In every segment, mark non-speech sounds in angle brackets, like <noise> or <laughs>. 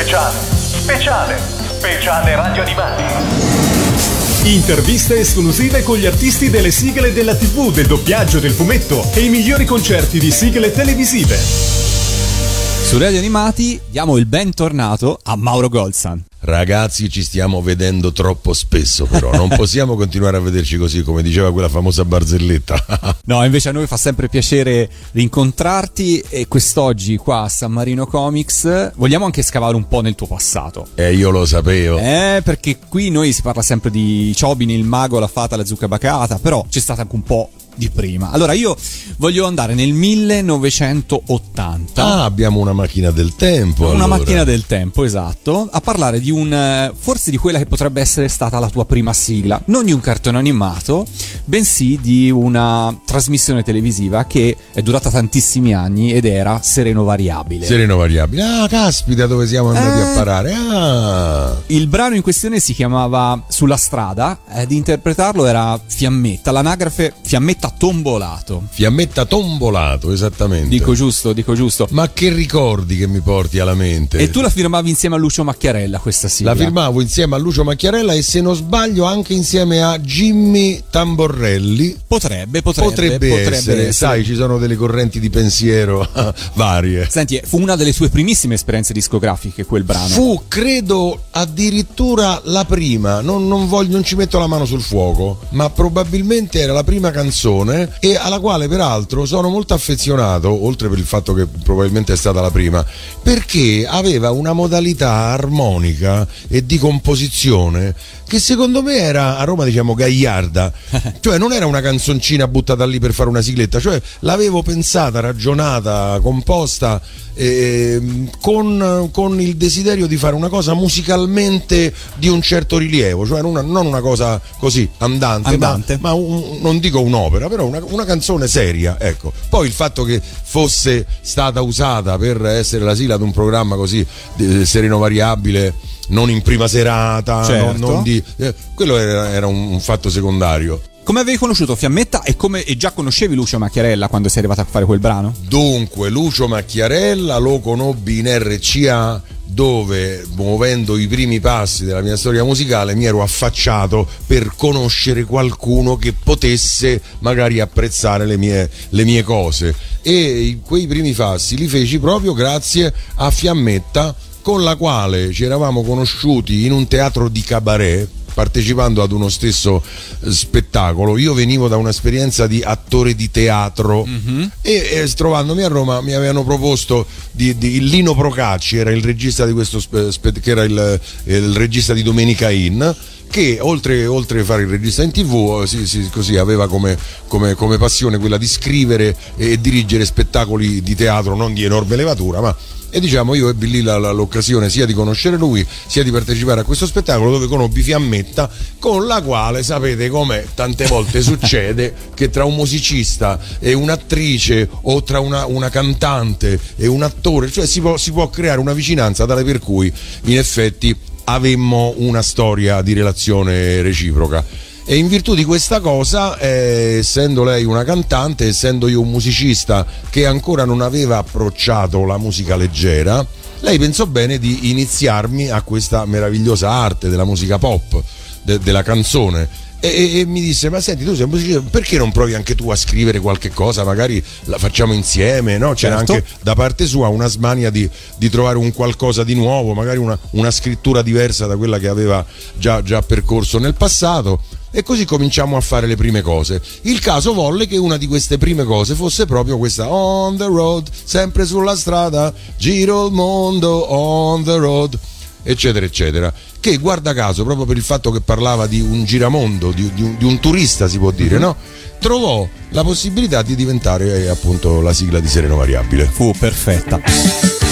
Speciale, speciale, speciale radio animati. Interviste esclusive con gli artisti delle sigle della TV, del doppiaggio, del fumetto e i migliori concerti di sigle televisive. Su Radio Animati diamo il bentornato a Mauro Golzan. Ragazzi, ci stiamo vedendo troppo spesso, però non <laughs> possiamo continuare a vederci così, come diceva quella famosa barzelletta. <laughs> no, invece a noi fa sempre piacere rincontrarti e quest'oggi qua a San Marino Comics vogliamo anche scavare un po' nel tuo passato. Eh, io lo sapevo. Eh, perché qui noi si parla sempre di Chobin, il mago, la fata, la zucca bacata, però c'è stata anche un po' di prima. Allora io voglio andare nel 1980. Ah, abbiamo una macchina del tempo. Una allora. macchina del tempo, esatto, a parlare di un forse di quella che potrebbe essere stata la tua prima sigla, non di un cartone animato, bensì di una trasmissione televisiva che è durata tantissimi anni ed era Sereno Variabile. Sereno Variabile. Ah, caspita, dove siamo andati Eh. a parare? Ah. Il brano in questione si chiamava Sulla strada, ed interpretarlo era Fiammetta, l'anagrafe Fiammetta Tombolato. Fiammetta tombolato, esattamente. Dico giusto, dico giusto. Ma che ricordi che mi porti alla mente? E tu la firmavi insieme a Lucio Macchiarella questa sigla? La firmavo insieme a Lucio Macchiarella e se non sbaglio anche insieme a Jimmy Tamborelli. Potrebbe, potrebbe, Potrebbe, potrebbe essere, essere. sai, ci sono delle correnti di pensiero <laughs> varie. Senti, fu una delle sue primissime esperienze discografiche quel brano. Fu, credo, addirittura la prima, non, non voglio, non ci metto la mano sul fuoco, ma probabilmente era la prima canzone e alla quale peraltro sono molto affezionato, oltre per il fatto che probabilmente è stata la prima, perché aveva una modalità armonica e di composizione che secondo me era a Roma diciamo gagliarda, <laughs> cioè non era una canzoncina buttata lì per fare una sigletta, cioè l'avevo pensata, ragionata, composta ehm, con, con il desiderio di fare una cosa musicalmente di un certo rilievo, cioè una- non una cosa così andante, Andante. ma, ma un- non dico un'opera, però una, una canzone seria. Ecco. Poi il fatto che fosse stata usata per essere la sigla di un programma così eh, sereno variabile, non in prima serata, Certo. non- non di- eh, quello era, era un fatto secondario. Come avevi conosciuto Fiammetta e come e già conoscevi Lucio Macchiarella quando sei arrivato a fare quel brano? Dunque, Lucio Macchiarella lo conobbi in RCA dove, muovendo i primi passi della mia storia musicale, mi ero affacciato per conoscere qualcuno che potesse magari apprezzare le mie, le mie cose. E quei primi passi li feci proprio grazie a Fiammetta, con la quale ci eravamo conosciuti in un teatro di cabaret partecipando ad uno stesso eh, spettacolo. Io venivo da un'esperienza di attore di teatro e, e trovandomi a Roma mi avevano proposto di, di- Lino Procacci, era il regista di questo spe- spe- che era il, il regista di Domenica In che oltre, oltre a fare il regista in tv eh, si- si- così aveva come, come- come passione quella di scrivere e dirigere spettacoli di teatro non di enorme levatura ma e diciamo io ebbi lì la- la- l'occasione sia di conoscere lui sia di partecipare a questo spettacolo dove conobbi Fiammetta con la quale sapete come tante volte <laughs> succede che tra un musicista e un'attrice o tra una, una cantante e un attore cioè si può, si può creare una vicinanza tale per cui in effetti avemmo una storia di relazione reciproca e in virtù di questa cosa, eh, essendo lei una cantante, essendo io un musicista che ancora non aveva approcciato la musica leggera, lei pensò bene di iniziarmi a questa meravigliosa arte della musica pop, de- della canzone. E, e- mi disse: Ma senti, tu sei un musicista, perché non provi anche tu a scrivere qualche cosa? Magari la facciamo insieme, no? C'era Certo. anche da parte sua una smania di, di trovare un qualcosa di nuovo, magari una, una scrittura diversa da quella che aveva già, già percorso nel passato. E così cominciamo a fare le prime cose. Il caso volle che una di queste prime cose fosse proprio questa On the road, sempre sulla strada, giro il mondo on the road, eccetera, eccetera. Che guarda caso, proprio per il fatto che parlava di un giramondo, di, di un, di un turista si può dire, no? Trovò la possibilità di diventare eh, appunto la sigla di Sereno Variabile. Fu perfetta.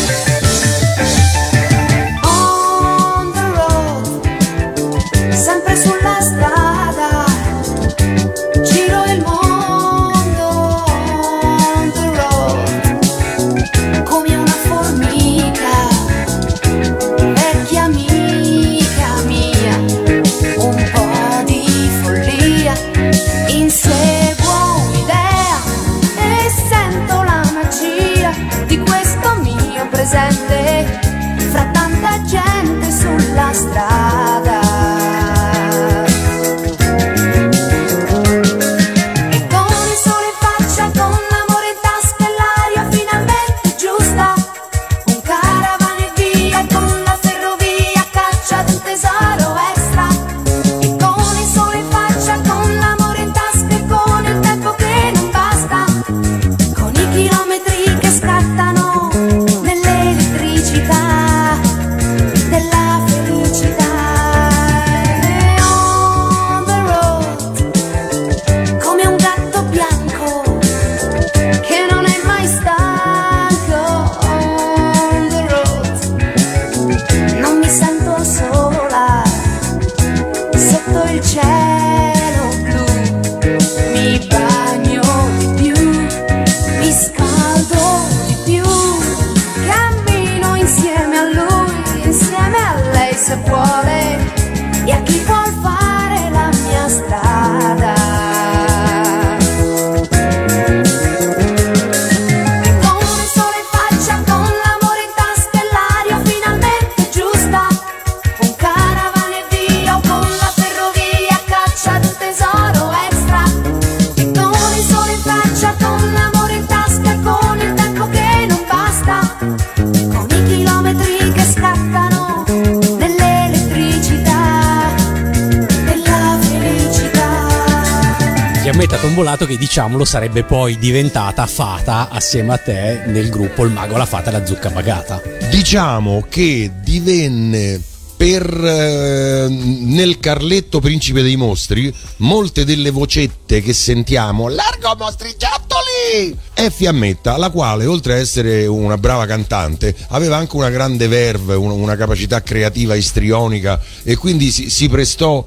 Fiammetta Tombolato che diciamolo sarebbe poi diventata fata assieme a te nel gruppo Il Mago, la Fata e la Zucca Pagata. Diciamo che divenne per eh, nel Carletto Principe dei Mostri molte delle vocette che sentiamo largo mostrigiottoli è Fiammetta la quale oltre a essere una brava cantante aveva anche una grande verve una, una capacità creativa istrionica e quindi si, si prestò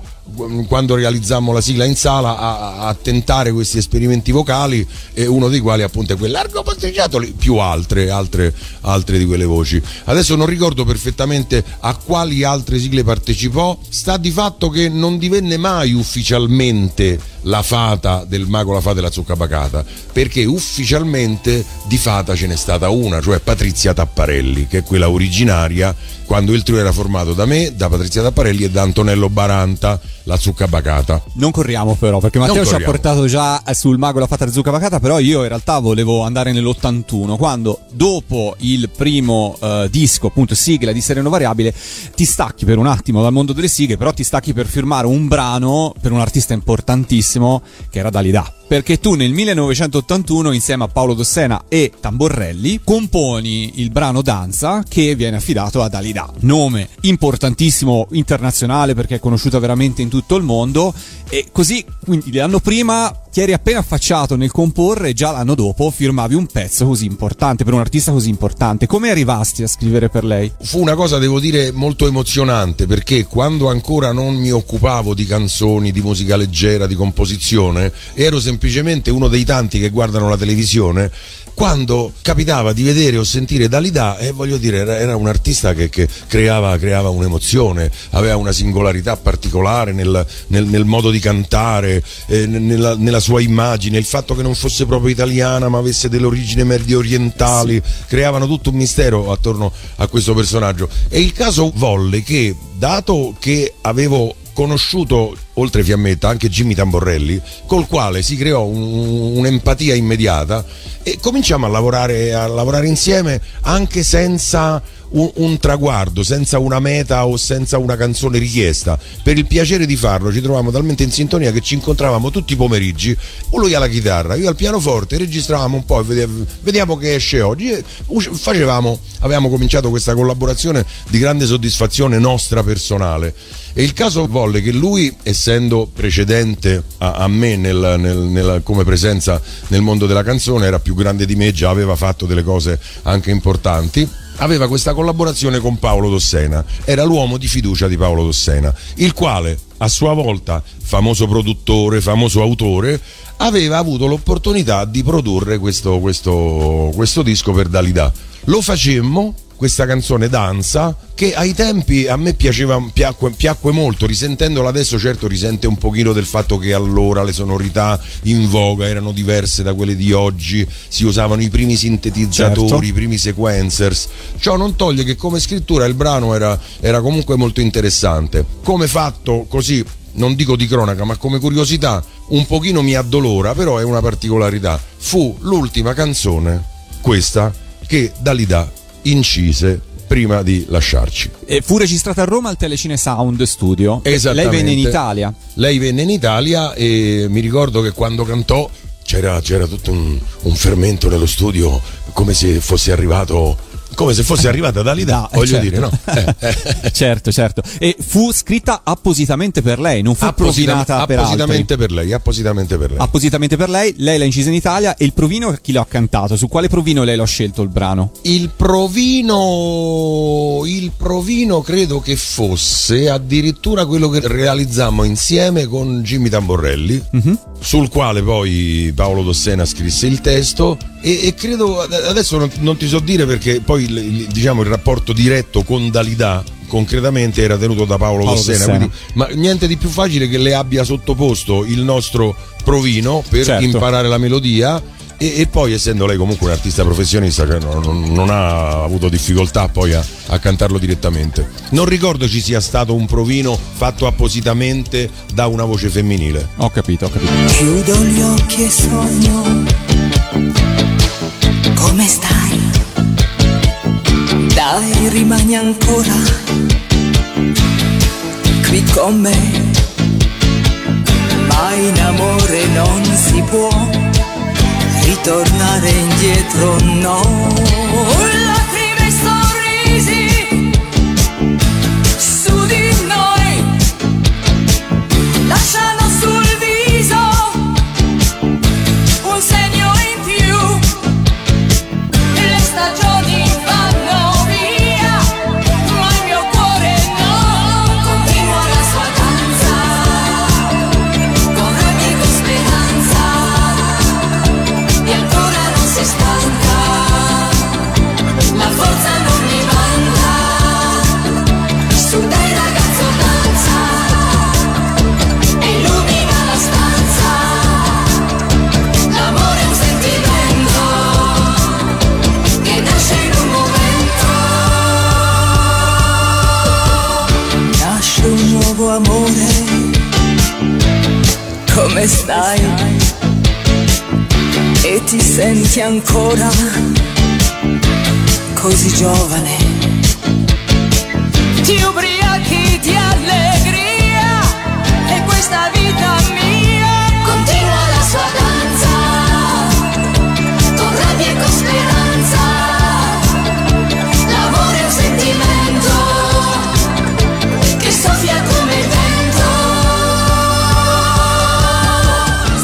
quando realizzammo la sigla in sala a, a tentare questi esperimenti vocali e uno dei quali appunto è quel largo mostrigiottoli più altre, altre altre di quelle voci. Adesso non ricordo perfettamente a quali altre sigle partecipò. Sta di fatto che non divenne mai ufficialmente la fata del mago la fata e la zucca bacata perché ufficialmente di fata ce n'è stata una cioè Patrizia Tapparelli che è quella originaria quando il trio era formato da me da Patrizia Tapparelli e da Antonello Baranta la zucca bacata Non corriamo però, perché Matteo ci ha portato già sul mago la fata zucca pacata, però io in realtà volevo andare nell'81, quando dopo il primo eh, disco, appunto sigla di Sereno Variabile, ti stacchi per un attimo dal mondo delle sighe, però ti stacchi per firmare un brano per un artista importantissimo che era Dalida. Perché tu nel 1981, insieme a Paolo Dossena e Tamborrelli, componi il brano Danza che viene affidato a Dalida. Nome importantissimo internazionale perché è conosciuta veramente in tutto il mondo. E così, quindi l'anno prima ti eri appena affacciato nel comporre e già l'anno dopo firmavi un pezzo così importante per un artista così importante. Come arrivasti a scrivere per lei? fu una cosa devo dire molto emozionante perché quando ancora non mi occupavo di canzoni, di musica leggera, di composizione, ero semplicemente uno dei tanti che guardano la televisione. Quando capitava di vedere o sentire Dalida, e voglio dire, era, era un artista che, che creava, creava un'emozione, aveva una singolarità particolare nel, nel- nel modo di cantare, eh, nella, nella sua immagine, il fatto che non fosse proprio italiana ma avesse delle origini medio orientali, creavano tutto un mistero attorno a questo personaggio. E il caso volle che, dato che avevo conosciuto oltre Fiammetta anche Jimmy Tamborelli col quale si creò un- un'empatia immediata e cominciamo a lavorare, a lavorare insieme anche senza un, un traguardo, senza una meta o senza una canzone richiesta. Per il piacere di farlo ci trovavamo talmente in sintonia che ci incontravamo tutti i pomeriggi, lui alla chitarra, io al pianoforte, registravamo un po' e vediamo, vediamo che esce oggi. Facevamo, avevamo cominciato questa collaborazione di grande soddisfazione nostra personale. E il caso volle che lui, essendo precedente a, a me nel- nel- nella- come presenza nel mondo della canzone, era più grande di me, già aveva fatto delle cose anche importanti aveva questa collaborazione con Paolo Dossena, era l'uomo di fiducia di Paolo Dossena, il quale a sua volta, famoso produttore, famoso autore, aveva avuto l'opportunità di produrre questo, questo- questo disco per Dalida. Lo facemmo, questa canzone Danza, che ai tempi a me piaceva, piacque, piacque molto, risentendola adesso certo risente un pochino del fatto che allora le sonorità in voga erano diverse da quelle di oggi, si usavano i primi sintetizzatori, Certo. i primi sequencers. Ciò non toglie che come scrittura il brano era, era comunque molto interessante. Come fatto così, non dico di cronaca, ma come curiosità, un pochino mi addolora, però è una particolarità. Fu l'ultima canzone, questa, che Dalida incise prima di lasciarci. E fu registrata a Roma al Telecine Sound Studio. Lei Esattamente. venne in Italia. Lei venne in Italia e mi ricordo che quando cantò c'era, c'era tutto un, un fermento nello studio, come se fosse arrivato come se fosse arrivata da lì, No, eh, voglio certo. dire, no? <laughs> Eh, certo, certo. E fu scritta appositamente per lei, non fu Apposita- provinata per appositamente per lei, appositamente per lei. Appositamente per lei, lei l'ha incisa in Italia e il provino chi l'ha cantato? Su quale provino lei l'ha scelto il brano? Il provino, il provino credo che fosse addirittura quello che realizzammo insieme con Jimmy Tamborelli, sul quale poi Paolo Dossena scrisse il testo e, e credo, adesso non, non ti so dire perché poi il, il- diciamo, il rapporto diretto con Dalida concretamente era tenuto da Paolo, Paolo Dossena. quindi- ma niente di più facile che le abbia sottoposto il nostro provino per Certo. imparare la melodia e, e poi essendo lei comunque un artista professionista cioè non, non- non ha avuto difficoltà poi a, a cantarlo direttamente non ricordo ci sia stato un provino fatto appositamente da una voce femminile Ho capito, ho capito. Chiudo gli occhi e sogno. Come stai? Dai, rimani ancora qui con me. Ma in amore non si può ritornare indietro, no. Senti ancora così giovane?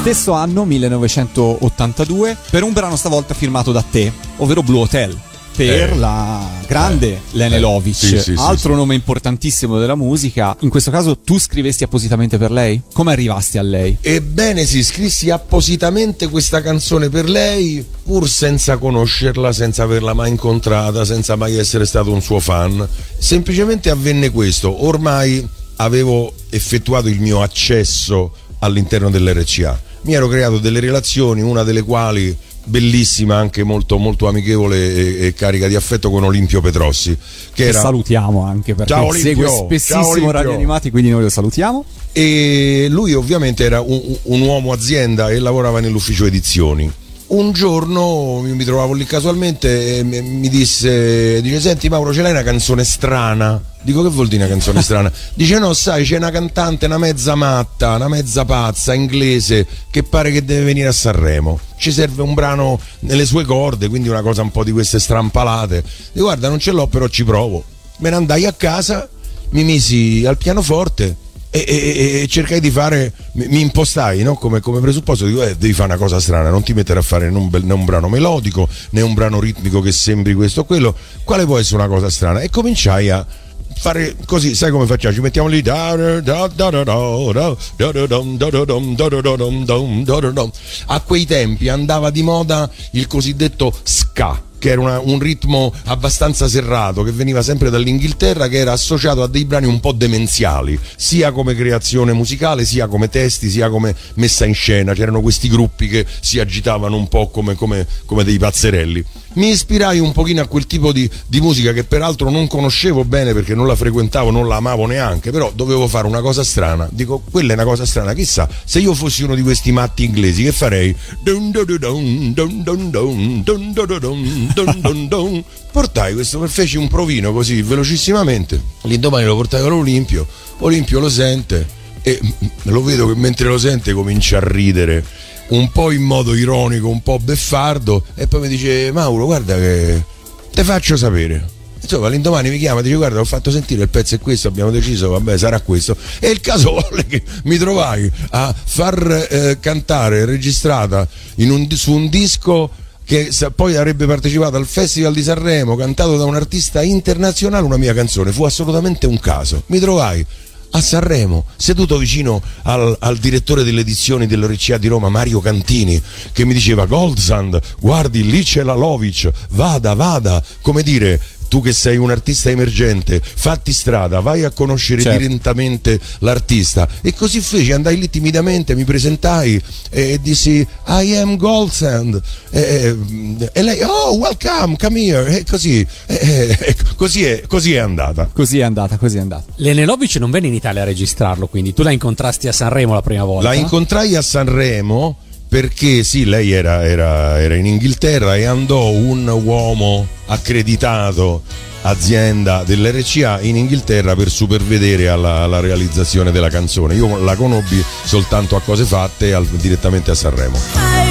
Stesso anno, 1982, per un brano stavolta firmato da te, ovvero Blue Hotel. Per Eh. la grande Lene Eh. Lovic, Sì, sì, sì, altro sì. nome importantissimo della musica. In questo caso tu scrivesti appositamente per lei? Come arrivasti a lei? Ebbene sì, scrissi appositamente questa canzone per lei, pur senza conoscerla, senza averla mai incontrata, senza mai essere stato un suo fan. Semplicemente avvenne questo, ormai avevo effettuato il mio accesso all'interno dell'RCA. Mi ero creato delle relazioni, una delle quali bellissima, anche molto, molto amichevole e, e carica di affetto con Olimpio Petrossi, che Che era salutiamo anche perché Ciao, Olimpio. segue spessissimo. Radio Animati, quindi noi lo salutiamo. e lui ovviamente era un, un uomo azienda e lavorava nell'ufficio edizioni. Un giorno io mi trovavo lì casualmente e mi mi disse, dice senti Mauro ce l'hai una canzone strana? Dico che vuol dire una canzone strana? <laughs> Dice no sai c'è una cantante, una mezza matta, una mezza pazza inglese che pare che deve venire a Sanremo. Ci serve un brano nelle sue corde, quindi una cosa un po' di queste strampalate. Dico guarda non ce l'ho però ci provo. Me ne andai a casa, mi misi al pianoforte e, e, e, cercai di fare, mi impostai no? come, come, presupposto, dico eh, devi fare una cosa strana, non ti mettere a fare né un, né un, brano melodico né un brano ritmico che sembri questo o quello, quale può essere una cosa strana? E cominciai a fare così, sai come facciamo? Ci mettiamo lì a quei tempi andava di moda il cosiddetto ska che era una- un ritmo abbastanza serrato che veniva sempre dall'Inghilterra che era associato a dei brani un po' demenziali sia come creazione musicale sia come testi sia come messa in scena. C'erano questi gruppi che si agitavano un po' come, come- come dei pazzerelli mi ispirai un pochino a quel tipo di, di musica che peraltro non conoscevo bene perché non la frequentavo, non la amavo neanche, però dovevo fare una cosa strana. Dico, quella è una cosa strana, chissà, se io fossi uno di questi matti inglesi, che farei? Portai questo, feci un provino così velocissimamente. L'indomani lo portai all'Olimpio, Olimpio lo sente e lo vedo che mentre lo sente comincia a ridere un po' in modo ironico, un po' beffardo e poi mi dice Mauro guarda che te faccio sapere. Insomma, l'indomani mi chiama e dice guarda ho fatto sentire il pezzo è questo, abbiamo deciso, vabbè sarà questo. E il caso <laughs> volle che mi trovai a far eh, cantare registrata un- su un disco che poi avrebbe partecipato al Festival di Sanremo, cantato da un artista internazionale, una mia canzone. Fu assolutamente un caso. Mi trovai a Sanremo, seduto vicino al, al direttore delle edizioni dell'Oricea di Roma, Mario Cantini, che mi diceva Goldsand, guardi lì c'è la Lovic, vada, vada, come dire. Tu che sei un artista emergente, fatti strada, vai a conoscere Certo. direttamente l'artista. E così feci, andai lì timidamente, mi presentai e dissi I am Goldsand. E, e- lei, oh, welcome, come here. E così, e- e- così, è, così è andata. Così è andata, così è andata. L'Enelovic non venne in Italia a registrarlo, quindi tu la incontrasti a Sanremo la prima volta. La incontrai a Sanremo perché sì, lei era, era- era in Inghilterra e andò un uomo accreditato azienda dell'RCA in Inghilterra per supervedere alla, alla realizzazione della canzone. Io la conobbi soltanto a cose fatte al- direttamente a Sanremo.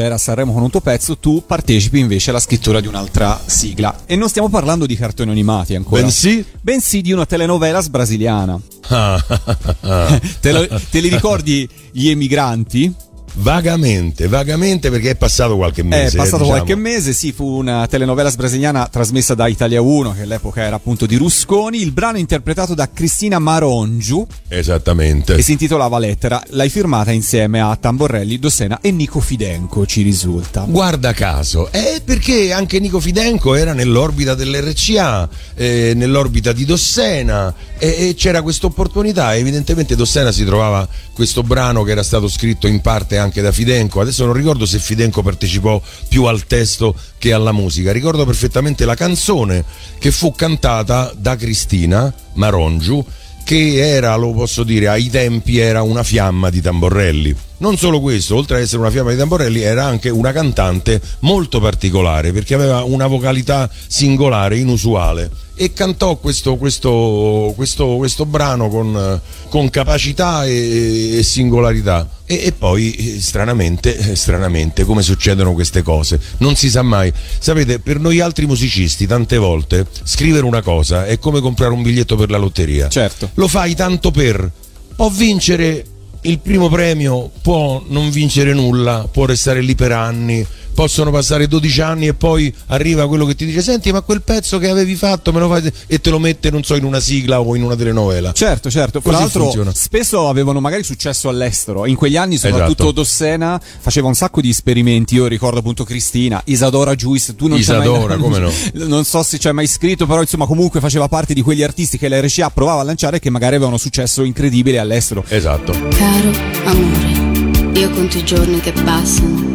Lene Lovic era a Sanremo con un tuo pezzo, tu partecipi invece alla scrittura di un'altra sigla. E non stiamo parlando di cartoni animati ancora. Bensì? Bensì di una telenovelas brasiliana. Ah, <laughs> Te, lo- te li ricordi gli emigranti? Vagamente, vagamente perché è passato qualche È mese. passato diciamo. qualche mese, sì, fu una telenovela brasiliana trasmessa da Italia 1, che all'epoca era appunto di Rusconi. Il brano è interpretato da Cristina Marongiu Esattamente. e si intitolava Lettera. L'hai firmata insieme a Tamborelli, Dossena e Nico Fidenco, ci risulta. Guarda caso, è perché anche Nico Fidenco era nell'orbita dell'RCA, eh, nell'orbita di Dossena e, e c'era questa opportunità. Evidentemente Dossena si trovava questo brano che era stato scritto in parte anche da Fidenco. Adesso non ricordo se Fidenco partecipò più al testo che alla musica. Ricordo perfettamente la canzone che fu cantata da Cristina Marongiu che era, lo posso dire, ai tempi era una fiamma di tamborelli. Non solo questo, oltre ad essere una fiamma di tamborelli, era anche una cantante molto particolare perché aveva una vocalità singolare, inusuale. E cantò questo, questo, questo, questo brano con, con capacità e, e singolarità. E, e poi, eh, stranamente, eh, stranamente, come succedono queste cose? Non si sa mai. Sapete, per noi altri musicisti, tante volte, scrivere una cosa è come comprare un biglietto per la lotteria. Certo. Lo fai tanto per. Può vincere il primo premio, può non vincere nulla, può restare lì per anni. Possono passare 12 anni e poi arriva quello che ti dice: Senti, ma quel pezzo che avevi fatto me lo fai e te lo mette, non so, in una sigla o in una telenovela. Certo, certo. Tra Così l'altro, funziona. spesso avevano magari successo all'estero. In quegli anni, soprattutto Esatto. Dossena faceva un sacco di esperimenti. Io ricordo appunto Cristina, Isadora Juice. Tu non Isadora, mai... come no? <laughs> Non so se hai mai scritto, però insomma, comunque faceva parte di quegli artisti che la RCA provava a lanciare e che magari avevano successo incredibile all'estero. Esatto. Caro amore, io conto i giorni che passano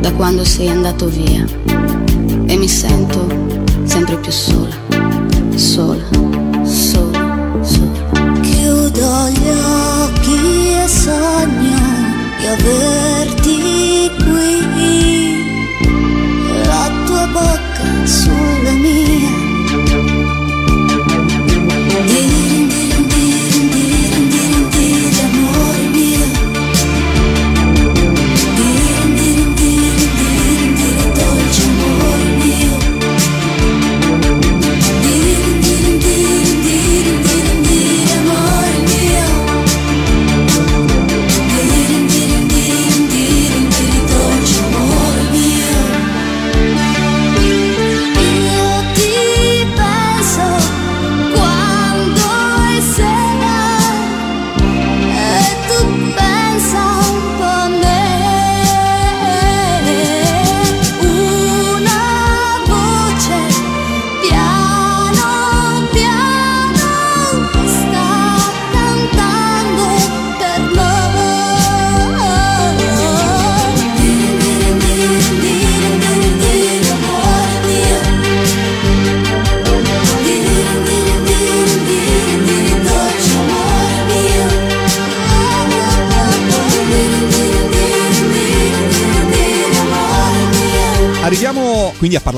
da quando sei andato via e mi sento sempre più sola, sola, sola, sola. Chiudo gli occhi e sogno di averti qui, la tua bocca sulla mia.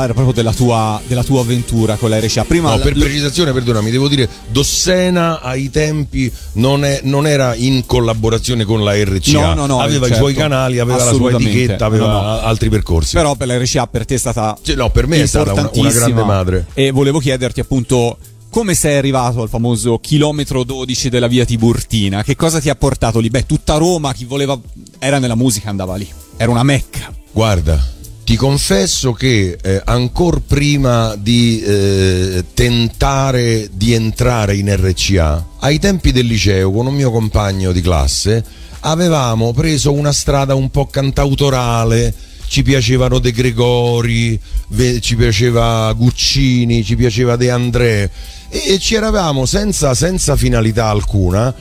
Parlare proprio della tua, della tua avventura con la RCA. Prima No, l- per l- precisazione, perdonami, devo dire, Dossena ai tempi non, è- non era in collaborazione con la RCA, No, no, no, aveva certo. i suoi canali, aveva la sua etichetta, aveva No, no. altri percorsi. Però per la RCA per te è stata Sì, no, per me è stata una- una grande madre. E volevo chiederti appunto come sei arrivato al famoso chilometro 12 della via Tiburtina? Che cosa ti ha portato lì? Beh, tutta Roma, chi voleva era nella musica andava lì. Era una mecca. Guarda, ti confesso che eh, ancora prima di eh, tentare di entrare in RCA, ai tempi del liceo con un mio compagno di classe, avevamo preso una strada un po' cantautorale. Ci piacevano De Gregori, ci piaceva Guccini, ci piaceva De André e ci eravamo senza, senza finalità alcuna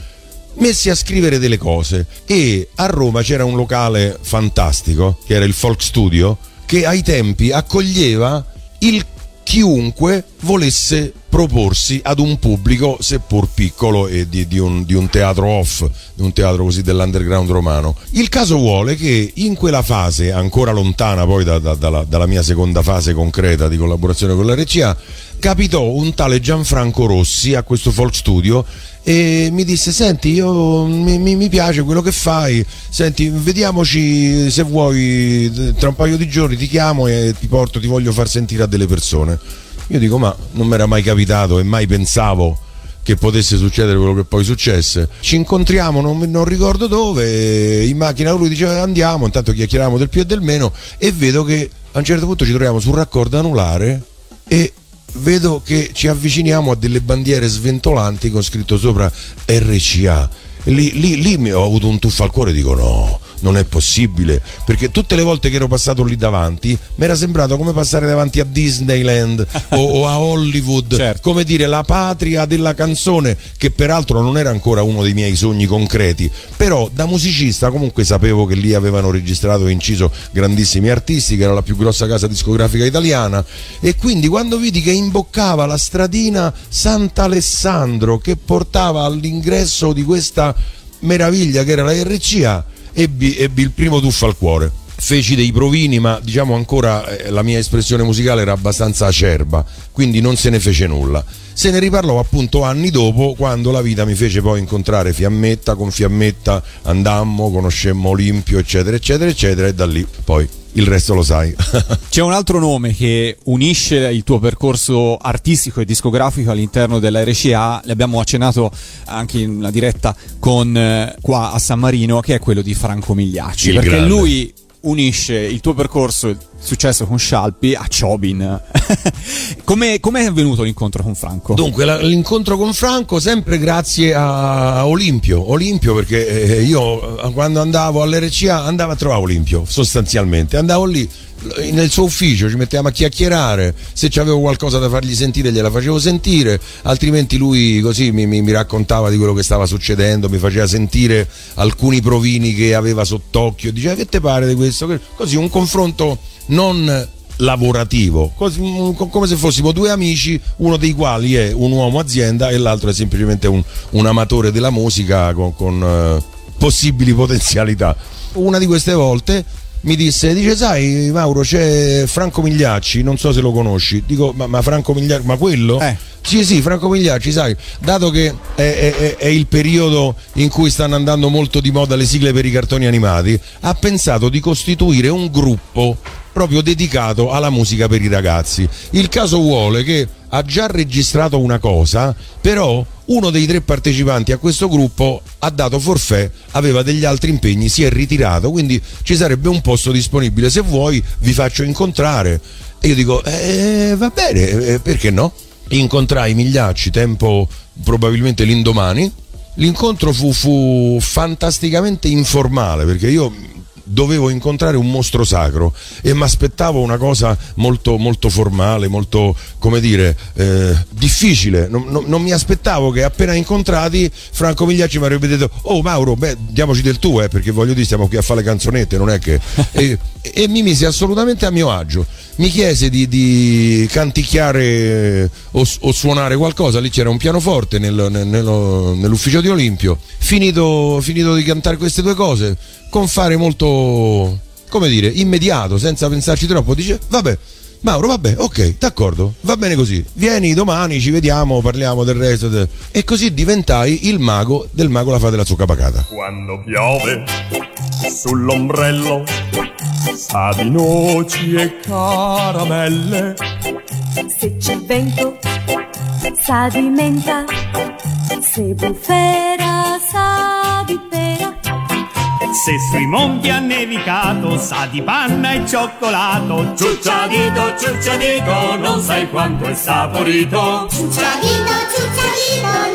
messi a scrivere delle cose e a Roma c'era un locale fantastico che era il Folk Studio che ai tempi accoglieva il chiunque volesse proporsi ad un pubblico seppur piccolo e di, di un, di un teatro off, di un teatro così dell'underground romano. Il caso vuole che in quella fase, ancora lontana poi da- da- dalla, dalla mia seconda fase concreta di collaborazione con la RCA, capitò un tale Gianfranco Rossi a questo folk studio e mi disse senti io mi, mi- mi piace quello che fai senti vediamoci se vuoi tra un paio di giorni ti chiamo e ti porto ti voglio far sentire a delle persone io dico ma non mi era mai capitato e mai pensavo che potesse succedere quello che poi successe ci incontriamo non, non ricordo dove in macchina lui diceva andiamo intanto chiacchieriamo del più e del meno e vedo che a un certo punto ci troviamo sul raccordo anulare e vedo che ci avviciniamo a delle bandiere sventolanti con scritto sopra RCA. Lì, lì, lì ho avuto un tuffo al cuore dico no, non è possibile, perché tutte le volte che ero passato lì davanti mi era sembrato come passare davanti a Disneyland <laughs> o, o a Hollywood, Certo. come dire la patria della canzone, che peraltro non era ancora uno dei miei sogni concreti, però da musicista comunque sapevo che lì avevano registrato e inciso grandissimi artisti, che era la più grossa casa discografica italiana. E quindi quando vidi che imboccava la stradina Sant'Alessandro che portava all'ingresso di questa meraviglia che era la RCA, ebbi, ebbi il primo tuffo al cuore. Feci dei provini, ma diciamo ancora eh, la mia espressione musicale era abbastanza acerba, quindi non se ne fece nulla. Se ne riparlò appunto anni dopo, quando la vita mi fece poi incontrare Fiammetta, con Fiammetta andammo, conoscemmo Olimpio, eccetera, eccetera, eccetera, e da lì poi il resto lo sai. <laughs> C'è un altro nome che unisce il tuo percorso artistico e discografico all'interno della RCA, l'abbiamo accennato anche in una diretta con eh, qua a San Marino, che è quello di Franco Migliacci, Il perché grande. lui unisce il tuo percorso successo con Scialpi a Chobin. <laughs> come com'è avvenuto l'incontro con Franco? Dunque, la- l'incontro con Franco sempre grazie a Olimpio. Olimpio perché eh, io eh, quando andavo all'RCA andavo a trovare Olimpio, sostanzialmente. Andavo lì nel suo ufficio, ci mettevamo a chiacchierare, se c'avevo qualcosa da fargli sentire gliela facevo sentire, altrimenti lui così mi, mi- mi raccontava di quello che stava succedendo, mi faceva sentire alcuni provini che aveva sott'occhio, diceva che te pare di questo? Così un confronto non lavorativo, mm, co- come se fossimo due amici, uno dei quali è un uomo azienda e l'altro è semplicemente un, un amatore della musica con, con, eh, possibili potenzialità. Una di queste volte mi disse, dice sai Mauro c'è Franco Migliacci, non so se lo conosci, dico ma, ma Franco Migliacci, ma quello? Eh. Sì, sì, Franco Migliacci, sai, dato che è- è- è il periodo in cui stanno andando molto di moda le sigle per i cartoni animati, ha pensato di costituire un gruppo proprio dedicato alla musica per i ragazzi. Il caso vuole che ha già registrato una cosa, però uno dei tre partecipanti a questo gruppo ha dato forfè, aveva degli altri impegni, si è ritirato, quindi ci sarebbe un posto disponibile. Se vuoi vi faccio incontrare. E io dico, eh, va bene, eh, perché no? Incontrai Migliacci, tempo probabilmente l'indomani. L'incontro fu, fu fantasticamente informale perché io dovevo incontrare un mostro sacro e mi aspettavo una cosa molto, molto formale, molto, come dire, eh, difficile. Non, non- non mi aspettavo che appena incontrati Franco Migliacci mi avrebbe detto oh Mauro, beh, diamoci del tuo, eh, perché voglio dire, stiamo qui a fare le canzonette, non è che... <laughs> e, e mi mise assolutamente a mio agio. Mi chiese di, di canticchiare eh, o, o suonare qualcosa, lì c'era un pianoforte nel- nel- nell'ufficio di Olimpio. Finito, finito di cantare queste due cose, con fare molto, come dire, immediato, senza pensarci troppo, dice, vabbè, Mauro, vabbè, ok, d'accordo, va bene così. Vieni domani, ci vediamo, parliamo del resto. de-". E così diventai il mago del mago la fa della zucca pacata. Quando piove sull'ombrello sa di noci e caramelle. Se c'è vento, sa di menta. Se bufera, sa di pera. Se sui monti ha nevicato sa di panna e cioccolato. Ciucciadito, ciucciadito, non sai quanto è saporito. Ciucciadito, ciucciadito,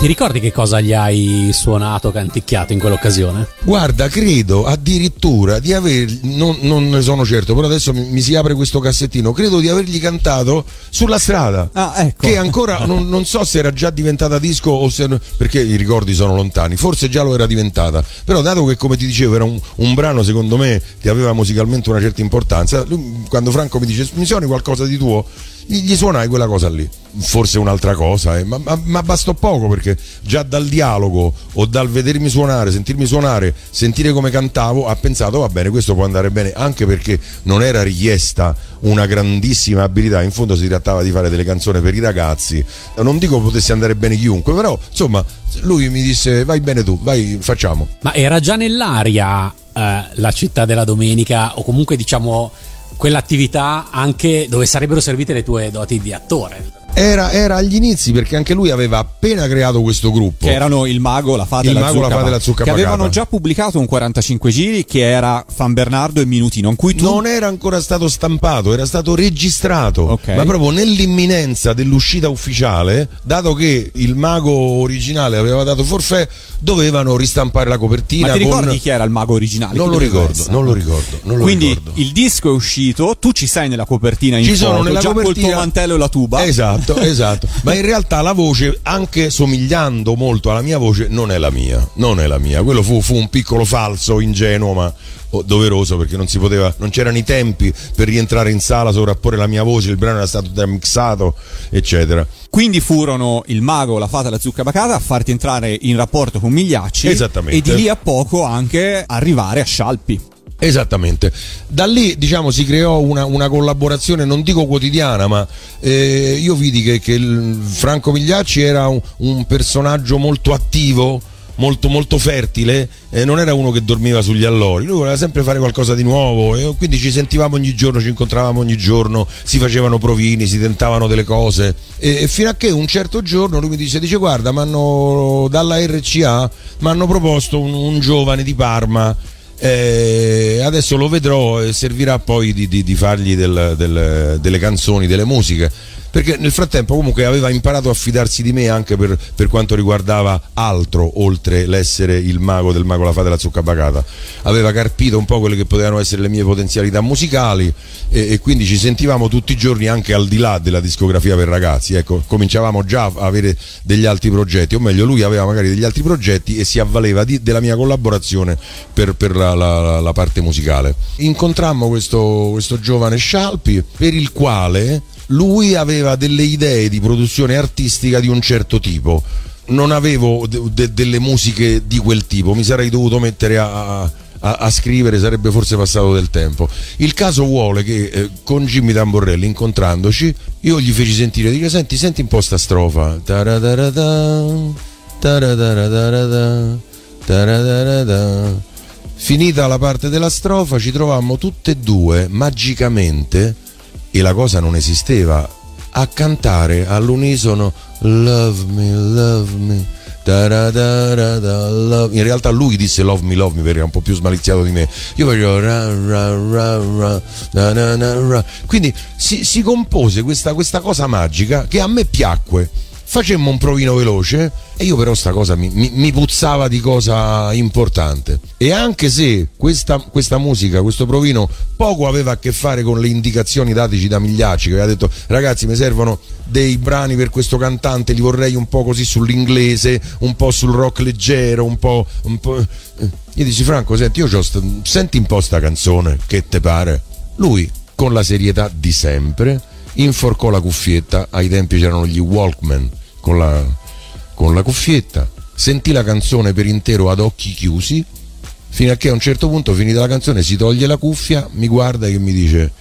Ti ricordi che cosa gli hai suonato, canticchiato in quell'occasione? Guarda, credo addirittura di aver, non, non ne sono certo, però adesso mi, mi si apre questo cassettino, credo di avergli cantato sulla strada. Ah, ecco. Che ancora <laughs> non, non so se era già diventata disco o se. perché i ricordi sono lontani, forse già lo era diventata. Però, dato che come ti dicevo era un, un brano secondo me che aveva musicalmente una certa importanza, lui, quando Franco mi dice mi suoni qualcosa di tuo, gli, suonai quella cosa lì. Forse un'altra cosa, eh, ma, ma, ma bastò poco perché già dal dialogo o dal vedermi suonare, sentirmi suonare, sentire come cantavo, ha pensato va bene, questo può andare bene, anche perché non era richiesta una grandissima abilità, in fondo si trattava di fare delle canzoni per i ragazzi, non dico potesse andare bene chiunque, però insomma lui mi disse vai bene tu, vai facciamo. Ma era già nell'aria eh, la città della domenica o comunque diciamo quell'attività anche dove sarebbero servite le tue doti di attore? Era, era agli inizi perché anche lui aveva appena creato questo gruppo. Che erano il mago, la fata Il e la mago, la zucca fata e la zucca Che avevano pagata. già pubblicato un 45 giri che era Fan Bernardo e Minutino, in cui tu Non era ancora stato stampato, era stato registrato, Ok. ma proprio nell'imminenza dell'uscita ufficiale, dato che il mago originale aveva dato forfè, dovevano ristampare la copertina. Ma ti con- ricordi chi era il mago originale? Non lo ricordo, non lo ricordo, non lo Quindi ricordo. il disco è uscito, tu ci sei nella copertina in Ci sono foto, nella già col copertina tuo mantello e la tuba. Esatto, <laughs> esatto. Ma in realtà la voce, anche somigliando molto alla mia voce, non è la mia. Non è la mia. Quello fu, fu un piccolo falso, ingenuo, ma oh, doveroso perché non si poteva, non c'erano i tempi per rientrare in sala, sovrapporre la mia voce, il brano era stato già mixato, eccetera. Quindi furono il mago, la fata e la zucca bacata a farti entrare in rapporto con Migliacci e di lì a poco anche arrivare a Scialpi. Esattamente. Da lì diciamo si creò una, una collaborazione, non dico quotidiana, ma eh, io vidi che, che Franco Migliacci era un, un personaggio molto attivo. Molto, molto fertile, eh, non era uno che dormiva sugli allori, lui voleva sempre fare qualcosa di nuovo e quindi ci sentivamo ogni giorno, ci incontravamo ogni giorno, si facevano provini, si tentavano delle cose e, e fino a che un certo giorno lui mi dice, dice guarda, dalla RCA mi hanno proposto un, un giovane di Parma eh, adesso lo vedrò e servirà poi di, di- di fargli del- del- delle canzoni, delle musiche. Perché nel frattempo comunque aveva imparato a fidarsi di me anche per, per quanto riguardava altro oltre l'essere il mago del mago la fata e la zucca bacata. Aveva carpito un po' quelle che potevano essere le mie potenzialità musicali e, e quindi ci sentivamo tutti i giorni anche al di là della discografia per ragazzi. Ecco, cominciavamo già a avere degli altri progetti, o meglio lui aveva magari degli altri progetti e si avvaleva di- della mia collaborazione per, per la, la- la parte musicale. Incontrammo questo, questo giovane Scialpi per il quale lui aveva delle idee di produzione artistica di un certo tipo. Non avevo de- de- delle musiche di quel tipo, mi sarei dovuto mettere a, a- a scrivere, sarebbe forse passato del tempo. Il caso vuole che eh, con Jimmy Tamborelli, incontrandoci, io gli feci sentire, dico, senti, senti un po' sta strofa. Finita la parte della strofa, ci trovammo tutte e due magicamente, e la cosa non esisteva, a cantare all'unisono Love me, love me. love- In realtà lui disse love me, love me perché era un po' più smaliziato di me. Io facevo ra, ra, ra, ra, na, na, na, ra. Quindi si, si compose questa, questa cosa magica che a me piacque. Facemmo un provino veloce e io però sta cosa mi, mi- mi puzzava di cosa importante. E anche se questa, questa musica, questo provino poco aveva a che fare con le indicazioni dateci da Migliacci, che aveva detto ragazzi mi servono dei brani per questo cantante, li vorrei un po' così sull'inglese, un po' sul rock leggero, un po'... Un po'... Io dici Franco, senti, sta- senti un po' sta canzone, che te pare? Lui, con la serietà di sempre, inforcò la cuffietta, ai tempi c'erano gli Walkman con la, con la cuffietta, sentì la canzone per intero ad occhi chiusi, fino a che a un certo punto, finita la canzone, si toglie la cuffia, mi guarda e mi dice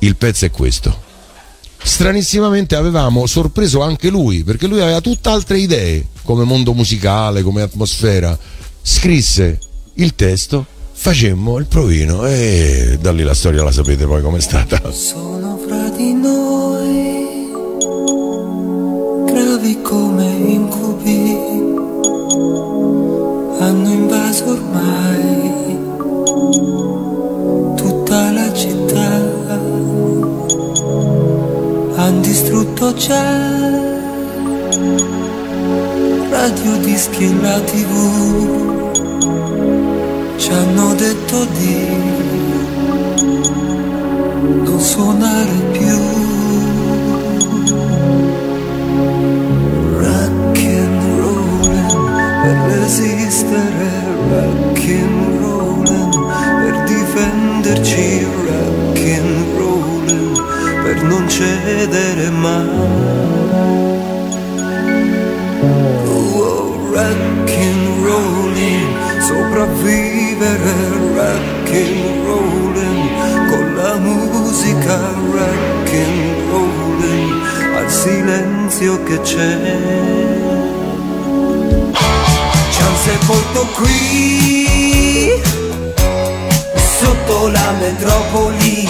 il pezzo è questo. Stranissimamente avevamo sorpreso anche lui, perché lui aveva tutt'altre idee, come mondo musicale, come atmosfera. Scrisse il testo, facemmo il provino e da lì la storia la sapete poi com'è stata. Sono fra di noi, gravi come incubi, hanno invaso ormai tutta la città, hanno distrutto già radio, dischi e la tv, ci hanno detto di non suonare più. Resistere, rock rollin' per difenderci, rock rollin' per non cedere mai. Oh, rock rollin', sopravvivere, rock rollin', con la musica rock rollin', al silenzio che c'è sepolto qui, sotto la metropoli,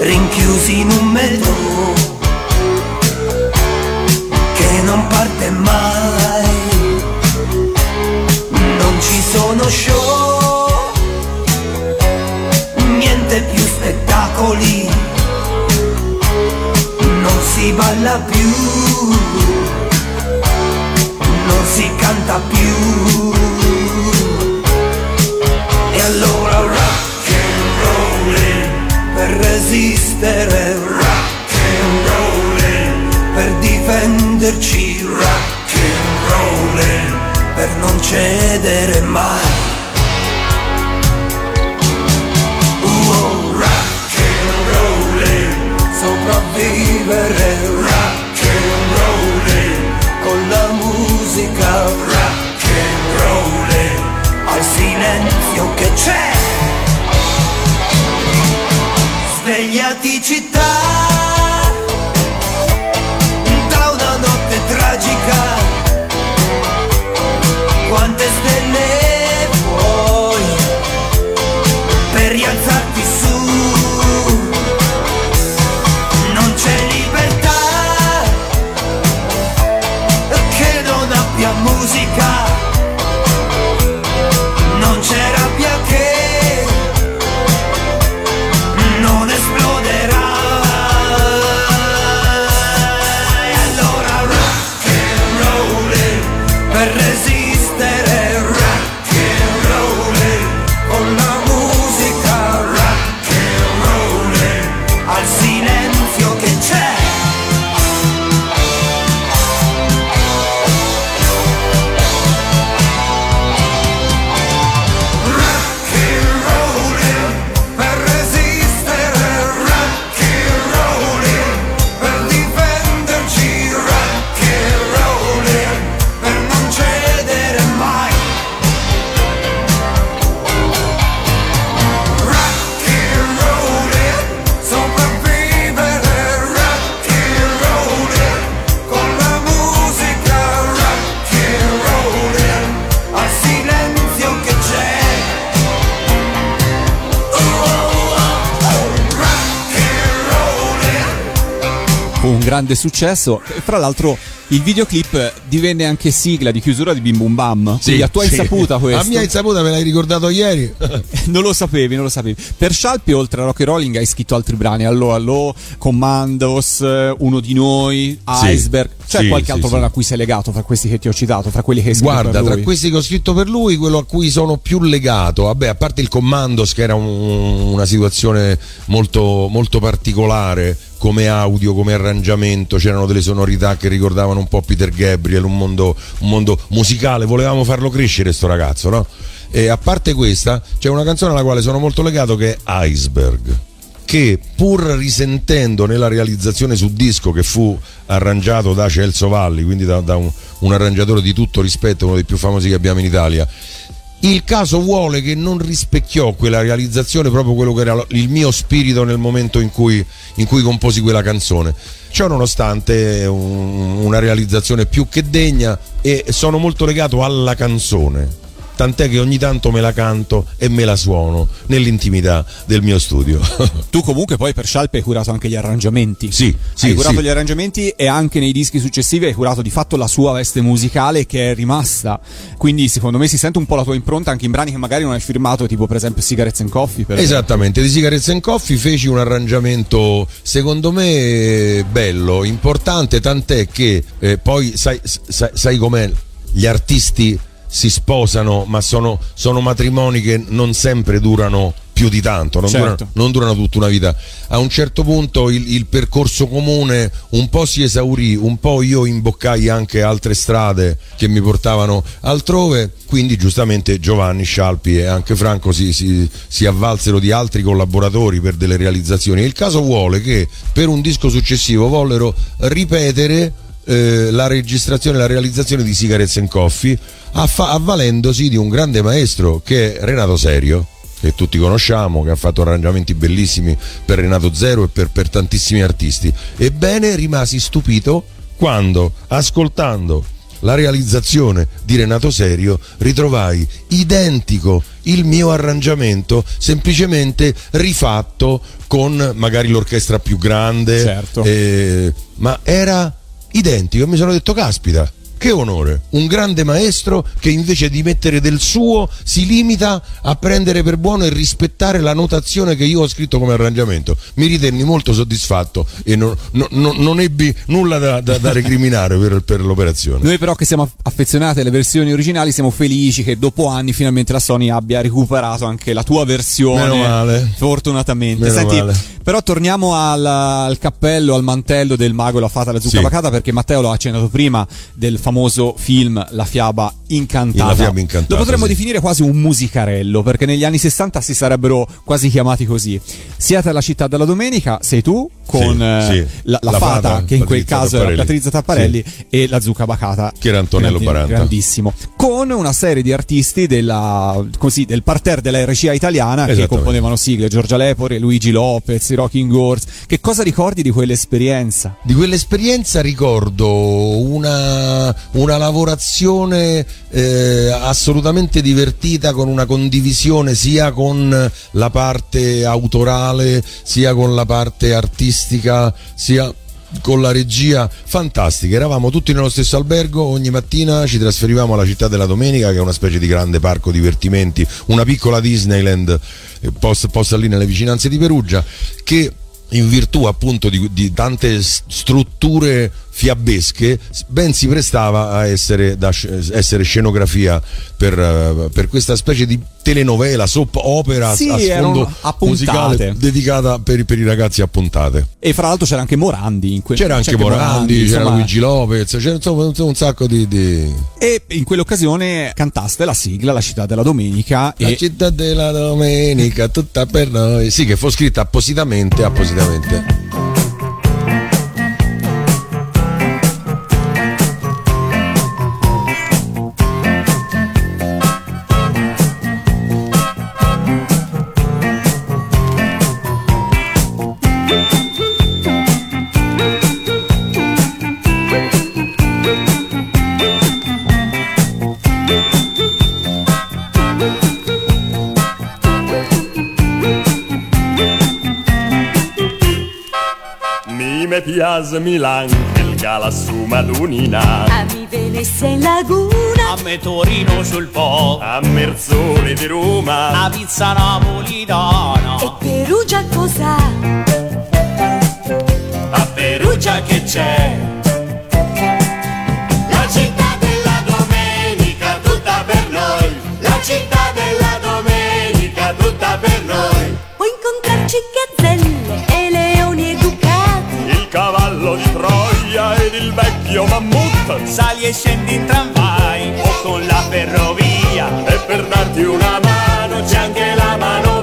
rinchiusi in un metro che non parte mai. Non ci sono show, niente più spettacoli, non si balla più canta più. E allora rock and rollin' per resistere, rock and rollin' per difenderci, rock and rollin' per non cedere grande successo. E fra l'altro il videoclip divenne anche sigla di chiusura di Bim Bum Bam. Quindi a tua sì. insaputa questo. A mia insaputa me l'hai ricordato ieri. <laughs> non lo sapevi, non lo sapevi. Per Scialpi, oltre a Rock and Rolling, hai scritto altri brani. Allora, Allo, Commandos, eh, Uno di noi. Iceberg. C'è Sì, qualche sì, altro sì. brano a cui sei legato tra questi che ti ho citato, tra quelli che hai scritto Guarda, tra questi che ho scritto per lui, quello a cui sono più legato, vabbè, a parte il Commandos, che era un- una situazione molto, molto particolare come audio, come arrangiamento, c'erano delle sonorità che ricordavano un po' Peter Gabriel, un mondo, un mondo musicale, volevamo farlo crescere sto ragazzo, no? E a parte questa, c'è una canzone alla quale sono molto legato che è Iceberg che pur risentendo nella realizzazione su disco che fu arrangiato da Celso Valli, quindi da, da un, un arrangiatore di tutto rispetto, uno dei più famosi che abbiamo in Italia, il caso vuole che non rispecchiò quella realizzazione proprio quello che era il mio spirito nel momento in cui, in cui composi quella canzone. Ciò nonostante un- una realizzazione più che degna e sono molto legato alla canzone. Tant'è che ogni tanto me la canto e me la suono nell'intimità del mio studio. <laughs> Tu comunque poi per Scialpi hai curato anche gli arrangiamenti. Sì, sì, hai curato sì. gli arrangiamenti e anche nei dischi successivi hai curato di fatto la sua veste musicale che è rimasta. Quindi secondo me si sente un po' la tua impronta anche in brani che magari non hai firmato, tipo per esempio Cigarettes and Coffee. Esattamente, di Cigarettes and Coffee feci un arrangiamento secondo me bello, importante, tant'è che eh, poi sai, sai, sai com'è, gli artisti si sposano ma sono, sono matrimoni che non sempre durano più di tanto, non, Certo. durano, non durano tutta una vita. A un certo punto il, il percorso comune un po' si esaurì, un po' io imboccai anche altre strade che mi portavano altrove, quindi giustamente Giovanni Scialpi e anche Franco si, si- si avvalsero di altri collaboratori per delle realizzazioni. Il caso vuole che per un disco successivo vollero ripetere eh, la registrazione e la realizzazione di Cigarettes and Coffee affa- avvalendosi di un grande maestro che è Renato Serio che tutti conosciamo, che ha fatto arrangiamenti bellissimi per Renato Zero e per, per tantissimi artisti. Ebbene, rimasi stupito quando, ascoltando la realizzazione di Renato Serio, ritrovai identico il mio arrangiamento, semplicemente rifatto con magari l'orchestra più grande, Certo. eh, ma era identico e mi sono detto, caspita. Che onore, un grande maestro che invece di mettere del suo si limita a prendere per buono e rispettare la notazione che io ho scritto come arrangiamento. Mi ritenni molto soddisfatto e non, non- non- non ebbi nulla da, da- da recriminare per, per l'operazione. Noi però che siamo affezionati alle versioni originali siamo felici che dopo anni finalmente la Sony abbia recuperato anche la tua versione. Meno male. Fortunatamente. Meno Senti, male. però torniamo al, al cappello, al mantello del mago e la fata la zucca Sì. perché Matteo lo ha accennato prima del famoso film La fiaba incantata. La fiaba incantata, Lo potremmo sì. definire quasi un musicarello perché negli anni 60 si sarebbero quasi chiamati così. Siete alla città della domenica, sei tu con Sì, eh, sì. La, la La fata, fata, che in quel caso era. Patrizia Tapparelli e la zucca bacata Che era Antonello grandi- Baranta. grandissimo con una serie di artisti della, così, del parterre della RCA italiana che componevano sigle Giorgia Lepore, Luigi Lopez, i Rocking Horse che cosa ricordi di quell'esperienza? Di quell'esperienza ricordo una, una lavorazione eh, assolutamente divertita con una condivisione sia con la parte autorale sia con la parte artistica sia con la regia fantastica eravamo tutti nello stesso albergo ogni mattina ci trasferivamo alla città della domenica che è una specie di grande parco divertimenti una piccola Disneyland eh, posta, posta lì nelle vicinanze di Perugia che in virtù appunto di, di tante strutture fiabesche ben si prestava a essere, da essere scenografia per, eh, per questa specie di telenovela, soap opera Sì, a sfondo musicale dedicata per, per i ragazzi a puntate. E fra l'altro c'era anche Morandi in quel C'era anche Morandi, c'era insomma. Luigi Lopez, c'era insomma un, un sacco di... di... E in quell'occasione cantaste la sigla La città della domenica La e città della domenica, tutta per noi. Sì, che fu scritta appositamente, appositamente. Piace Milan, il gala su Madunina. A mi Venezia in laguna A me Torino sul Po, A Merzole di Roma. a pizza napolitana. e Perugia cos'ha? A Perugia che c'è? Cavallo di Troia ed il vecchio mammut. Sali e scendi in tramvai o con la ferrovia. E per darti una mano c'è anche la mano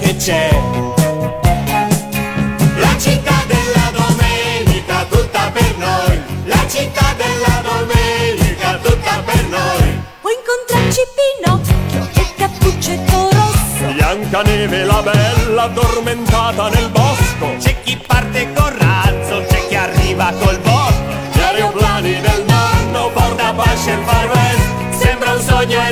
che c'è? La città della domenica tutta per noi. La città della domenica tutta per noi. Puoi incontrarci Pinocchio e Cappuccetto Rosso Biancaneve la bella addormentata nel bosco. C'è chi parte col razzo, c'è chi arriva col botto. Gli aeroplani del nonno porta pace il far west. Sembra un sogno e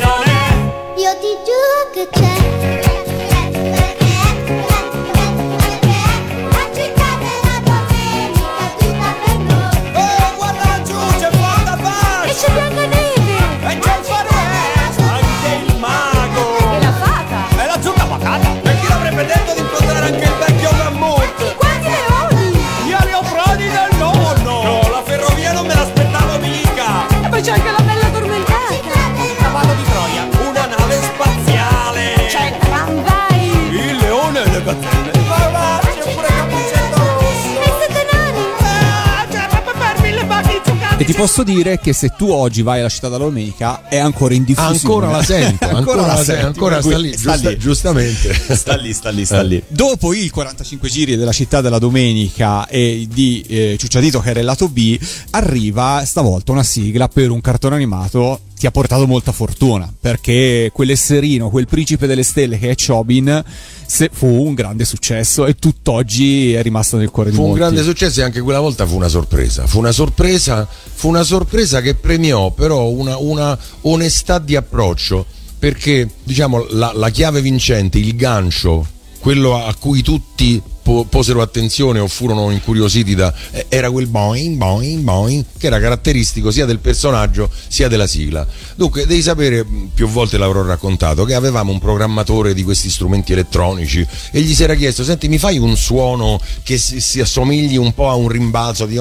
E ti posso dire che se tu oggi vai alla città della domenica è ancora in diffusione. Ancora la sento, <laughs> ancora, la sento, ancora sta lì, sta giusta- lì. giustamente. <laughs> Sta lì, sta lì, sta lì. Dopo il 45 giri della città della domenica e di eh, Ciucciadito che era il lato B, arriva stavolta una sigla per un cartone animato ti ha portato molta fortuna perché quell'esserino, quel principe delle stelle che è Chobin se- fu un grande successo e tutt'oggi è rimasto nel cuore di Fu un molti. grande successo e anche quella volta fu una sorpresa. Fu una sorpresa, fu una sorpresa che premiò però una, una onestà di approccio. Perché diciamo la, la chiave vincente, il gancio, quello a cui tutti po- posero attenzione o furono incuriositi da eh, era quel boing boing boing che era caratteristico sia del personaggio sia della sigla. Dunque, devi sapere, mh, più volte l'avrò raccontato, che avevamo un programmatore di questi strumenti elettronici e gli si era chiesto: Senti, mi fai un suono che si, si assomigli un po' a un rimbalzo di.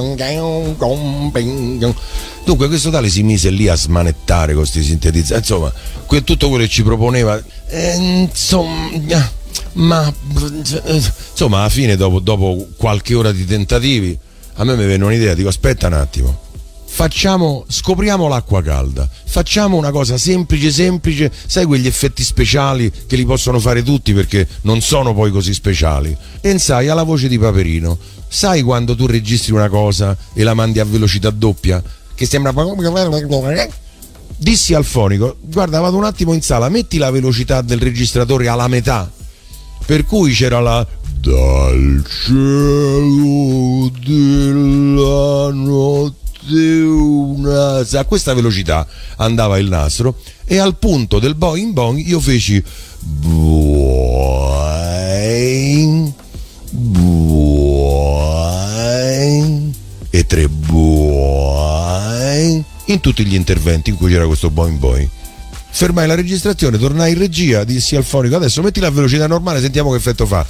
Dunque, questo tale si mise lì a smanettare con questi sintetizzatori. Insomma, tutto quello che ci proponeva. eh, insomma, ma insomma, alla fine, dopo, dopo qualche ora di tentativi, a me mi venne un'idea. Dico, aspetta un attimo facciamo, scopriamo l'acqua calda, facciamo una cosa semplice, semplice, sai quegli effetti speciali che li possono fare tutti perché non sono poi così speciali. Pensai alla voce di Paperino, sai quando tu registri una cosa e la mandi a velocità doppia? Che sembra... Dissi al fonico, guarda vado un attimo in sala, metti la velocità del registratore alla metà. Per cui c'era la dal cielo della notte una a questa velocità andava il nastro e al punto del boing boing io feci boing boing e tre boing in tutti gli interventi in cui c'era questo boing boing fermai la registrazione tornai in regia dissi al fonico adesso metti la velocità normale sentiamo che effetto fa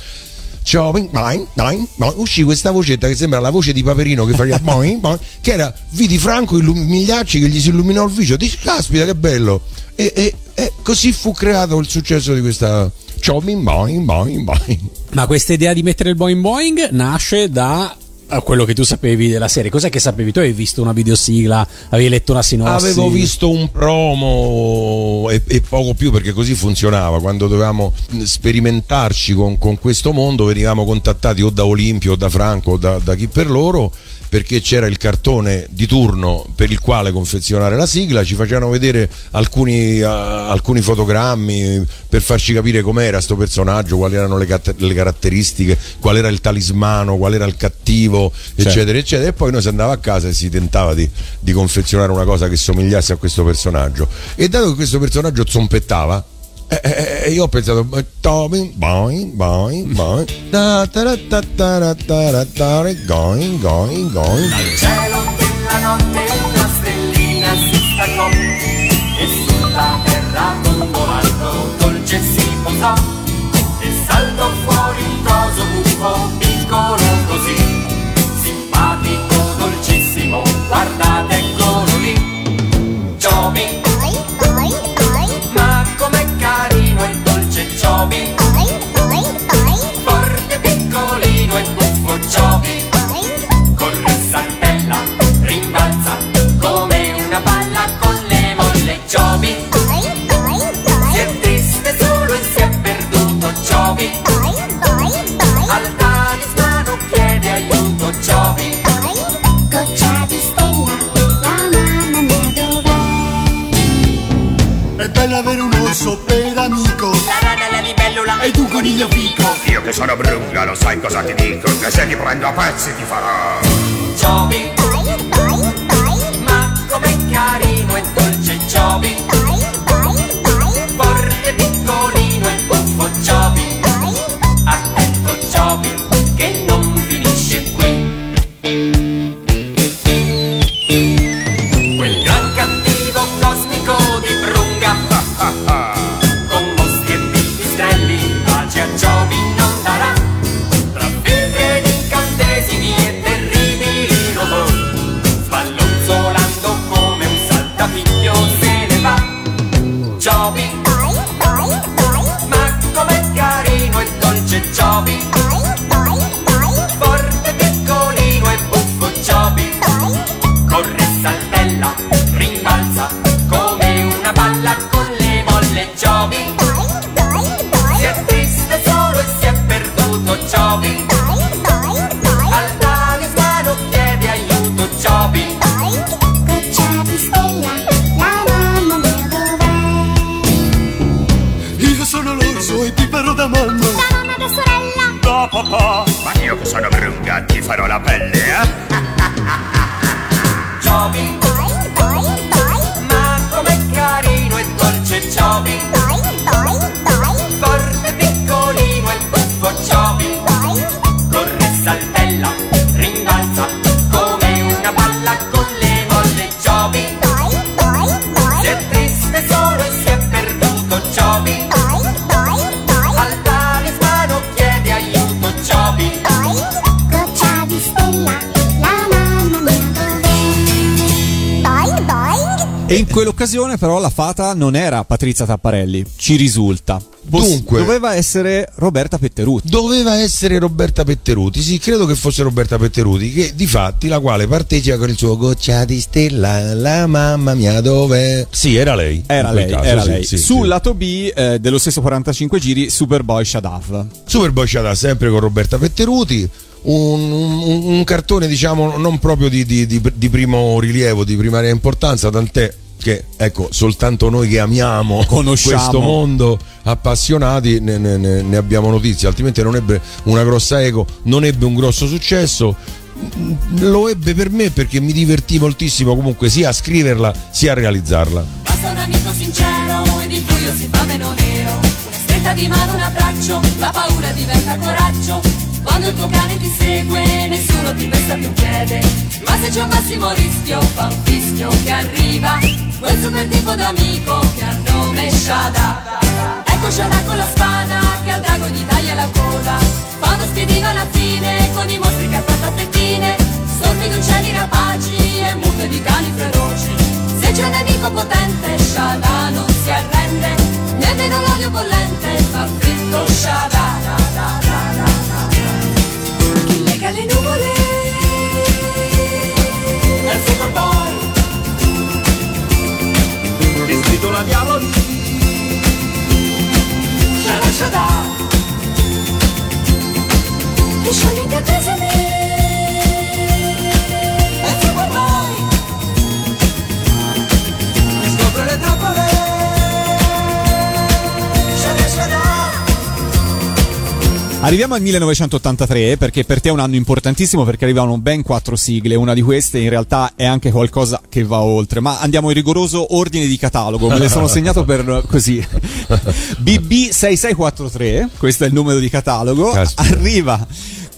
Ciao, boing, boing, boing, boing. uscì questa vocetta che sembra la voce di Paperino che faceva <laughs> boing, boing, che era vidi Franco illum- Migliacci che gli si illuminò il viso dici caspita che bello e, e- e così fu creato il successo di questa ciao boing, boing, boing. Ma questa idea di mettere il Boing Boing nasce da eh, quello che tu sapevi della serie. Cos'è che sapevi? Tu avevi visto una videosigla, avevi letto una sinossi. Avevo visto un promo e, e poco più perché così funzionava. Quando dovevamo sperimentarci con, con questo mondo venivamo contattati o da Olimpio o da Franco o da, da chi per loro perché c'era il cartone di turno per il quale confezionare la sigla, ci facevano vedere alcuni, ah, alcuni fotogrammi per farci capire com'era sto personaggio, quali erano le, cat- le caratteristiche, qual era il talismano, qual era il cattivo, Certo. eccetera, eccetera. E poi noi si andava a casa e si tentava di, di confezionare una cosa che somigliasse a questo personaggio. E dato che questo personaggio zompettava, eh, eh, eh, io ho pensato Tommy, boing, boing, boing, da, ta, ra, ta, ra, ta, ra, going, going, going. cielo della notte una stellina si staccò e sulla terra dondolando dolce si posò che sono brunga, lo sai cosa ti dico? Che se ti prendo a pezzi ti farò. Giovi. Quell'occasione però la fata non era Patrizia Tapparelli, ci risulta. Dunque- doveva essere Roberta Petteruti. Doveva essere Roberta Petteruti, sì, credo che fosse Roberta Petteruti, che di fatti la quale partecipa con il suo goccia di stella, la mamma mia dove... Sì, era lei. Era lei, caso, era sì, lei. sì, Sul sì. lato B eh, dello stesso 45 giri Superboy Shadav. Superboy Shada sempre con Roberta Petteruti. Un, un- un cartone, diciamo, non proprio di, di- di- di primo rilievo, di primaria importanza, tant'è che, ecco, soltanto noi che amiamo <laughs> Conosciamo. questo mondo appassionati ne, ne- ne- ne abbiamo notizie, altrimenti non ebbe una grossa eco, non ebbe un grosso successo. Lo ebbe per me perché mi divertì moltissimo comunque sia a scriverla sia a realizzarla. Basta un amico sincero ed il buio si fa meno nero. Una stretta di mano, un abbraccio, la paura diventa coraggio. Quando il tuo cane ti segue, nessuno ti pesta più piede. Ma se c'è un massimo rischio, fa un fischio che arriva. Quel super tipo d'amico che ha nome Shada. Ecco Shada con la spada che al drago gli taglia la coda. Fa uno spiedino alla fine con i mostri che ha fatto a fettine. Stormi di uccelli rapaci e mute di cani feroci. Se c'è un nemico potente, Shada non si arrende. Nemmeno l'olio bollente fa fritto Shada. Da, da, da, da, da. Chi lega le nuvole? È il Superboy Vestito da diavoli Shada Shada. Che scioglie incantesimi. È Arriviamo al 1983 perché per te è un anno importantissimo perché arrivano ben quattro sigle, una di queste in realtà è anche qualcosa che va oltre, ma andiamo in rigoroso ordine di catalogo, me le sono <laughs> segnato per così. BB6643, questo è il numero di catalogo, Caspita. arriva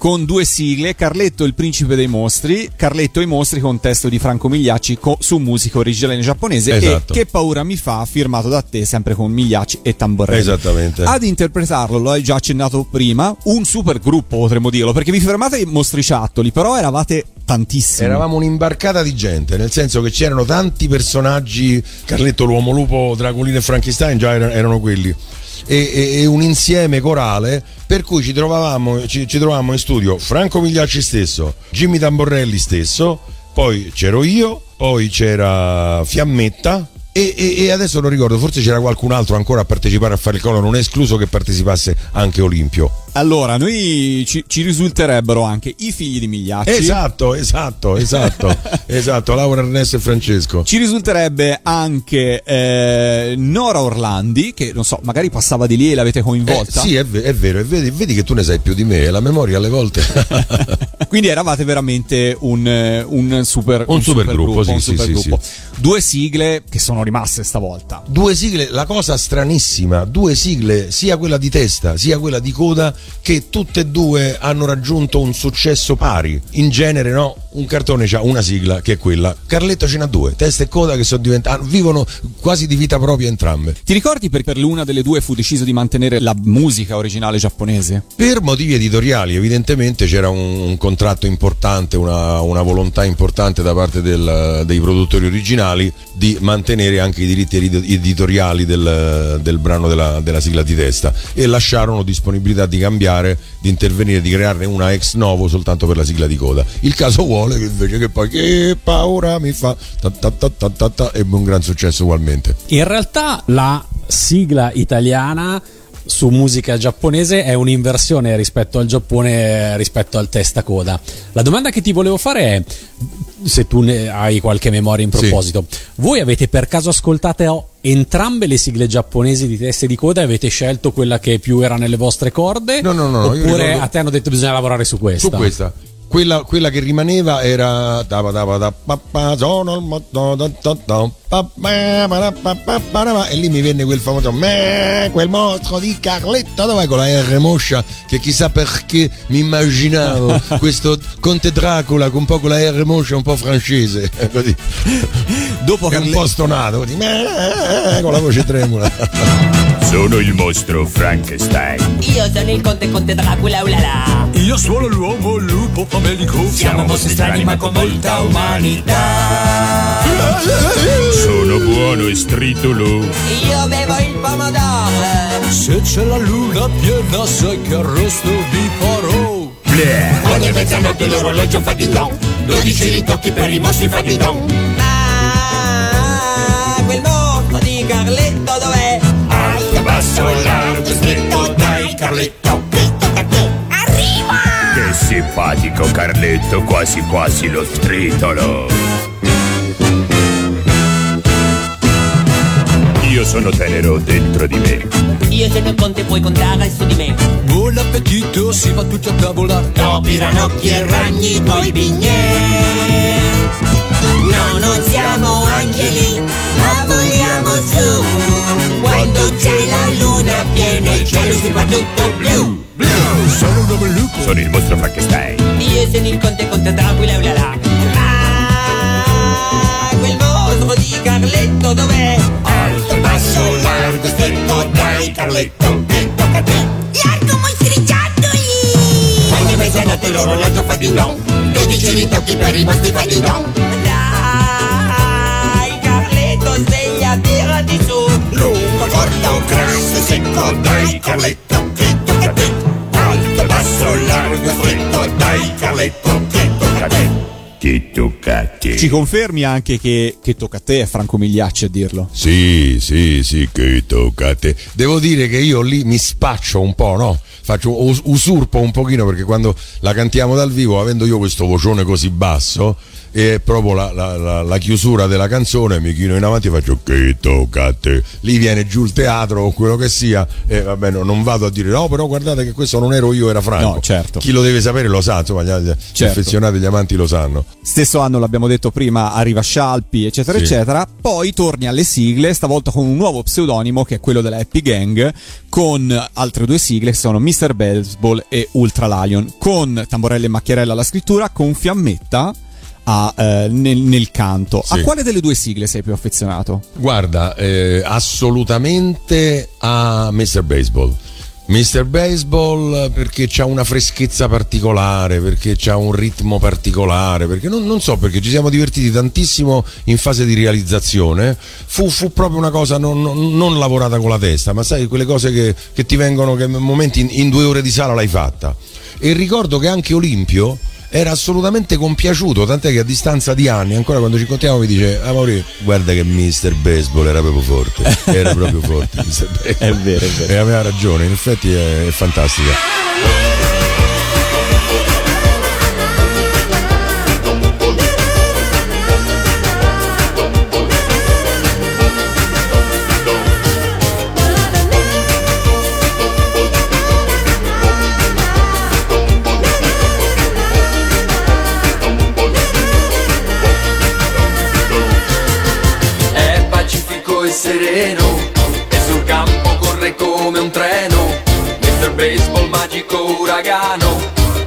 con due sigle, Carletto il principe dei mostri, Carletto e i mostri con testo di Franco Migliacci co- su musica originale giapponese Esatto. e Che paura mi fa, firmato da te sempre con Migliacci e Tamborelli. Esattamente. Ad interpretarlo, lo hai già accennato prima, un super gruppo potremmo dirlo, perché vi fermate ai mostriciattoli, però eravate tantissimi. Eravamo un'imbarcata di gente, nel senso che c'erano tanti personaggi, Carletto, l'uomo lupo, Dracolino e Frankenstein già erano, erano quelli. E, e- un insieme corale per cui ci trovavamo, ci, ci trovavamo in studio Franco Migliacci stesso, Jimmy Tamborelli stesso, poi c'ero io, poi c'era Fiammetta e, e- e adesso non ricordo, forse c'era qualcun altro ancora a partecipare a fare il collo, non è escluso che partecipasse anche Olimpio. Allora, noi ci, ci risulterebbero anche i figli di Migliacci. Esatto, esatto, esatto, <laughs> esatto, Laura Ernesto e Francesco. Ci risulterebbe anche eh, Nora Orlandi, che non so, magari passava di lì e l'avete Eh, coinvolta. sì, è, è vero, e vedi, vedi che tu ne sai più di me, la memoria alle volte. <laughs> Quindi eravate veramente un, eh, un super, Un super gruppo, sì, un sì, super sì, gruppo. Due sigle che sono rimaste stavolta. due sigle, la cosa stranissima, due sigle, sia quella di testa sia quella di coda, che tutte e due hanno raggiunto un successo pari. In genere, no, un cartone ha una sigla che è quella. Carletto ce n'ha due, testa e coda che sono diventate, vivono quasi di vita propria entrambe. Ti ricordi per, per l'una delle due fu deciso di mantenere la musica originale giapponese? Per motivi editoriali, evidentemente c'era un, un contratto importante, una, una volontà importante da parte del- dei produttori originali di mantenere anche i diritti edi- editoriali del, del brano della, della sigla di testa e lasciarono disponibilità di cambiare, di intervenire, di crearne una ex novo soltanto per la sigla di coda. Il caso vuole che invece che poi che paura mi fa ta ta ta ta ta ta, ebbe un gran successo ugualmente. In realtà la sigla italiana su musica giapponese è un'inversione rispetto al Giappone rispetto al testa coda. La domanda che ti volevo fare è se tu ne hai qualche memoria in Sì. proposito. Voi avete per caso ascoltato entrambe le sigle giapponesi di testa e di coda e avete scelto quella che più era nelle vostre corde? No, no, no, Oppure ricordo- a te hanno detto bisogna lavorare su questa? Su questa. Quella, quella che rimaneva era e lì mi venne quel famoso "Meh, quel mostro di Carletto dove con la R moscia che chissà perché mi immaginavo <laughs> questo conte Dracula con un po' con la R moscia un po' francese <laughs> così. Dopo che un po' stonato così con la voce tremula <laughs> Sono il mostro Frankenstein. Io sono il conte conte Dracula, ulala. Io sono l'uomo lupo famelico Siamo mostri strani ma con molta umanità. Sono buono e stritolo. Io bevo il pomodoro. Se c'è la luna piena sai che arresto vi farò Ogni mezzanotte l'orologio fa di don 12 ritocchi per i mostri fa di don Ah, quel mostro di Carletto dov'è? Largo, stretto Dai Carletto, che tocca a te Arriva! Che simpatico Carletto, quasi quasi lo stritolo. Io sono tenero dentro di me. Io sono Conte, puoi contare su di me. Buon appetito, si va tutti a tavola Topi, ranocchi e ragni, poi bignè No, non siamo angeli, ma voliamo su. Quando c'è la luna piena il cielo si fa tutto blu Sono un mameluco Sono il mostro Frankenstein. Io sono il Conte, Conte Dracula, ulala. Ah, quel mostro di Carletto dov'è? Alto, basso, largo, stretto Dai Carletto, che tocca a te Largo mostriciattoli! Ogni mezzanotte l'orologio fa di don 12 ritocchi per i mostri fa di don Dai, Carletto, sveglia, tirati su. Lungo, corto, grasso, secco Dai Carletto, che tocca a te Alto, basso, largo, stretto Dai Carletto, a te Che tocca a te. Ci confermi anche che, che tocca a te, è Franco Migliacci a dirlo. Sì, sì, sì, che tocca a te. Devo dire che io lì mi spaccio un po', no? Faccio, us- usurpo un pochino perché quando la cantiamo dal vivo, avendo io questo vocione così basso, è proprio la, la- la- la chiusura della canzone, mi chino in avanti e faccio che tocca a te. Lì viene giù il teatro o quello che sia, e vabbè, no, non vado a dire no, però guardate che questo non ero io, era Franco. No, certo. Chi lo deve sapere lo sa, insomma, gli, gli Certo. affezionati, gli amanti lo sanno. Stesso anno, l'abbiamo detto prima, arriva Scialpi, eccetera, Sì. eccetera. Poi torni alle sigle, stavolta con un nuovo pseudonimo che è quello della Happy Gang, con altre due sigle che sono Mr. Baseball e Ultra Lion, con Tamborelli e Macchiarella alla scrittura, con Fiammetta a, eh, nel, nel canto. Sì. A quale delle due sigle sei più affezionato? Guarda, eh, assolutamente a Mr. Baseball. Mr. Baseball perché c'ha una freschezza particolare, perché c'ha un ritmo particolare, perché non, non so perché ci siamo divertiti tantissimo in fase di realizzazione. Fu, fu proprio una cosa non, non- non lavorata con la testa, ma sai, quelle cose che, che ti vengono, che momenti in, in due ore di sala l'hai fatta. E ricordo che anche Olimpio era assolutamente compiaciuto, tant'è che a distanza di anni, ancora quando ci incontriamo, mi dice: Ah, Mauri, guarda che Mr. Baseball era proprio forte. Era proprio forte. <laughs> È vero, è vero. E aveva ragione, in effetti è, è fantastica. Baseball magico uragano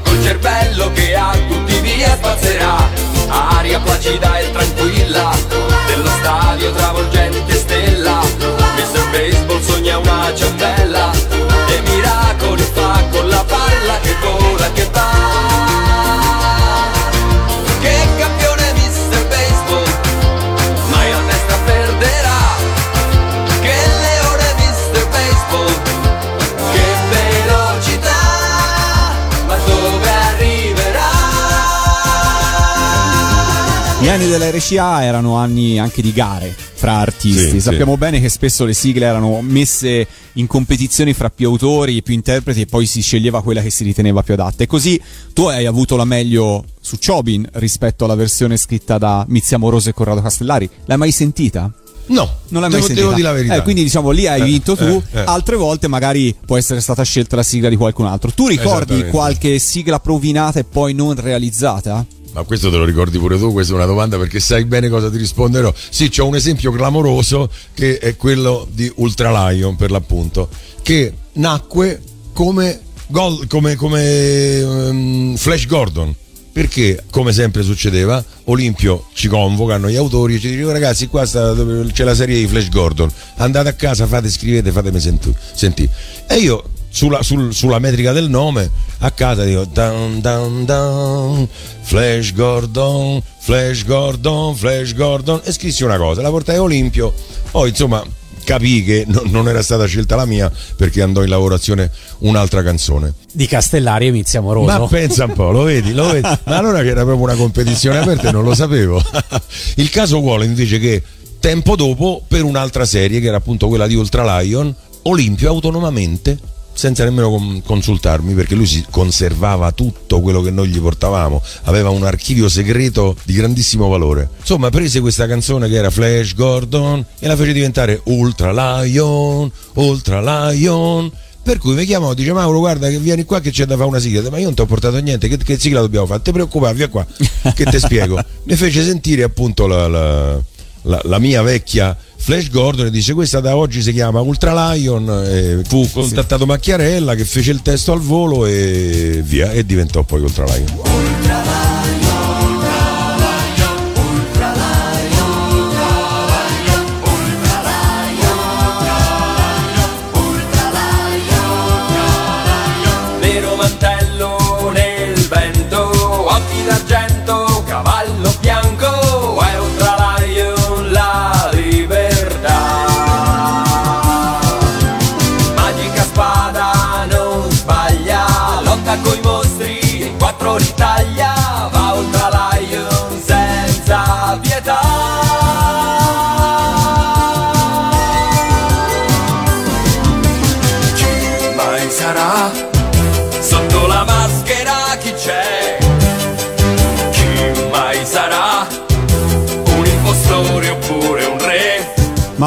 Col cervello che a tutti via spazzerà Aria placida e tranquilla Dello stadio travolgente stella Mr. Baseball sogna una ciambella Gli anni della RCA erano anni anche di gare fra artisti. Sì, Sappiamo sì. bene che spesso le sigle erano messe in competizioni fra più autori, più interpreti e poi si sceglieva quella che si riteneva più adatta. E così tu hai avuto la meglio su Chobin rispetto alla versione scritta da Mizia Moroso e Corrado Castellari. L'hai mai sentita? No, Non l'hai mai devo, sentita. devo dire la verità. Eh, quindi diciamo lì hai Eh, vinto tu, eh, eh. altre volte magari può essere stata scelta la sigla di qualcun altro. Tu ricordi qualche sigla provinata e poi non realizzata? Ma questo te lo ricordi pure tu? Questa è una domanda perché sai bene cosa ti risponderò. Sì, c'è un esempio clamoroso che è quello di Ultra Lion, per l'appunto, che nacque come, gol- come, come ehm, Flash Gordon. Perché, come sempre succedeva, Olimpio ci convocano gli autori e ci dicono ragazzi qua sta- c'è la serie di Flash Gordon, andate a casa, fate, scrivete, fatemi senti. sentì. E io sulla, sul- sulla metrica del nome, a casa dico down down down, Flash Gordon, Flash Gordon, Flash Gordon e scrissi una cosa, la portai a Olimpio, poi insomma capii che no- non era stata scelta la mia perché andò in lavorazione un'altra canzone. Di Castellari e Mizia Moroso. Ma pensa un po', lo vedi, lo vedi. Ma allora che era proprio una competizione aperta e non lo sapevo. <laughs> Il caso vuole invece che tempo dopo, per un'altra serie, che era appunto quella di Ultra Lion, Olimpio autonomamente, senza nemmeno con- consultarmi, perché lui si conservava tutto quello che noi gli portavamo, aveva un archivio segreto di grandissimo valore. Insomma, prese questa canzone che era Flash Gordon e la fece diventare Ultra Lion, Ultra Lion. Per cui mi chiamò, dice Mauro guarda che vieni qua che c'è da fare una sigla, ma io non ti ho portato niente, che, che sigla dobbiamo fare? Ti preoccupare, via qua, che ti spiego. <laughs> Mi fece sentire appunto la, la- la- la mia vecchia Flash Gordon e dice questa da oggi si chiama Ultra Lion, e fu contattato Macchiarella che fece il testo al volo e via, e diventò poi Ultra Lion. Nero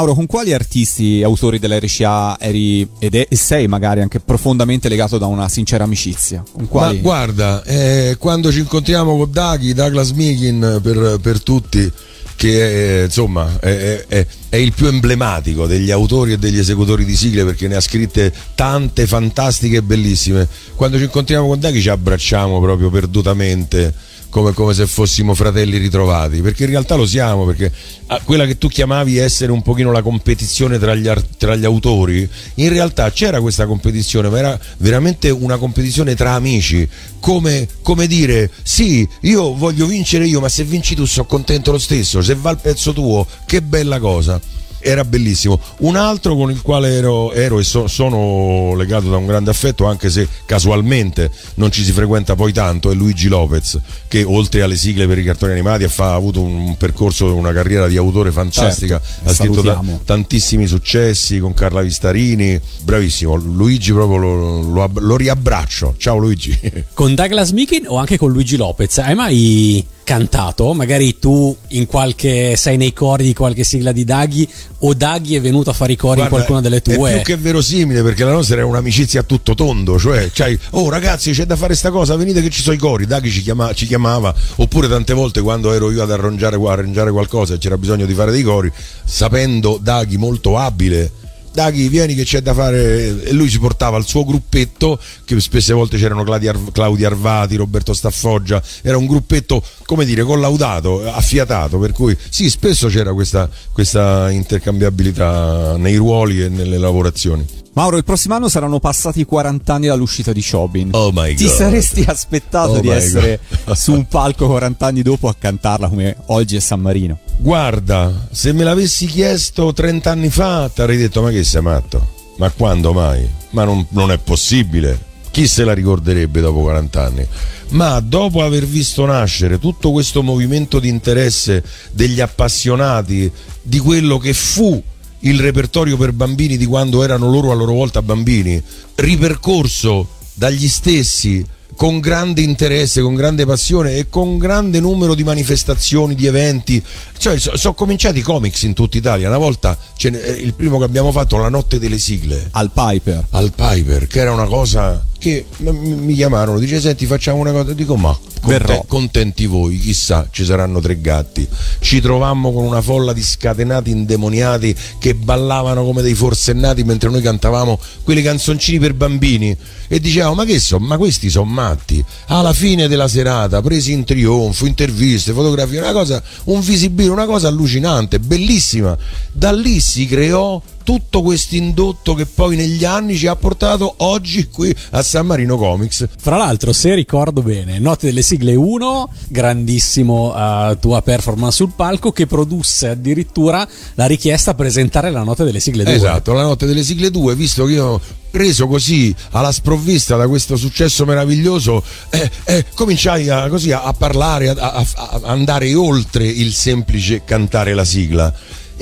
Mauro, con quali artisti e autori dell'RCA eri ed è, e sei magari anche profondamente legato da una sincera amicizia? Con quali? Ma guarda, eh, quando ci incontriamo con Daghi, Douglas Meekin per, per tutti, che è, insomma è, è- è- è il più emblematico degli autori e degli esecutori di sigle perché ne ha scritte tante fantastiche e bellissime. Quando ci incontriamo con Daghi ci abbracciamo proprio perdutamente. Come, come se fossimo fratelli ritrovati, perché in realtà lo siamo, perché ah, quella che tu chiamavi essere un pochino la competizione tra gli, tra gli autori, in realtà c'era questa competizione, ma era veramente una competizione tra amici, come, come dire sì, io voglio vincere io, ma se vinci tu sono contento lo stesso, se va il pezzo tuo, che bella cosa. Era bellissimo. Un altro con il quale ero, ero e so- sono legato da un grande affetto, anche se casualmente non ci si frequenta poi tanto, è Luigi Lopez, che oltre alle sigle per i cartoni animati ha, fa- ha avuto un percorso, una carriera di autore fantastica. Certo, ha scritto ta- tantissimi successi con Carla Vistarini. Bravissimo. Luigi proprio lo, lo lo riabbraccio. Ciao Luigi. Con Douglas Meekin o anche con Luigi Lopez? Hai mai cantato? Magari tu in qualche sei nei cori di qualche sigla di Daghi o Daghi è venuto a fare i cori Guarda, in qualcuna delle È tue? più che verosimile perché la nostra era un'amicizia a tutto tondo, cioè, c'hai, oh ragazzi c'è da fare sta cosa, venite che ci sono i cori, Daghi ci, chiama- ci chiamava, oppure tante volte quando ero io ad arrangiare, arrangiare qualcosa e c'era bisogno di fare dei cori, sapendo Daghi molto abile. Daghi, vieni che c'è da fare. E lui ci portava il suo gruppetto, che spesse volte c'erano Claudia Arvati, Roberto Staffoggia, era un gruppetto, come dire, collaudato, affiatato, per cui sì, spesso c'era questa, questa intercambiabilità nei ruoli e nelle lavorazioni. Mauro, il prossimo anno saranno passati 40 anni dall'uscita di Shobin. Oh my Ti God. saresti aspettato Oh di essere su un palco 40 anni dopo a cantarla come oggi è San Marino? Guarda, se me l'avessi chiesto 30 anni fa, ti avrei detto: Ma che sei matto? Ma quando mai? Ma non, non è possibile. Chi se la ricorderebbe dopo 40 anni? Ma dopo aver visto nascere tutto questo movimento di interesse degli appassionati di quello che fu il repertorio per bambini di quando erano loro a loro volta bambini, ripercorso dagli stessi con grande interesse, con grande passione e con grande numero di manifestazioni, di eventi. Cioè, so- sono cominciati i comics in tutta Italia. Una volta eh, il primo che abbiamo fatto, La notte delle sigle. Al Piper. Al Piper, che era una cosa che mi chiamarono, dice senti facciamo una cosa, dico ma Verrò. conte- contenti voi, chissà ci saranno tre gatti. Ci trovammo con una folla di scatenati indemoniati che ballavano come dei forsennati mentre noi cantavamo quelle canzoncini per bambini e dicevamo ma che sono, ma questi sono matti. Alla fine della serata, presi in trionfo, interviste, fotografie, una cosa, un visibile, una cosa allucinante, bellissima. Da lì si creò tutto questo indotto che poi negli anni ci ha portato oggi qui a San Marino Comics. Fra l'altro, se ricordo bene, Note delle sigle 1, grandissimo eh, tua performance sul palco, che produsse addirittura la richiesta a presentare la Note delle sigle 2. Esatto, la notte delle sigle 2, visto che io preso così alla sprovvista da questo successo meraviglioso, eh, eh, cominciai a, così a, a parlare, a- a andare oltre il semplice cantare la sigla.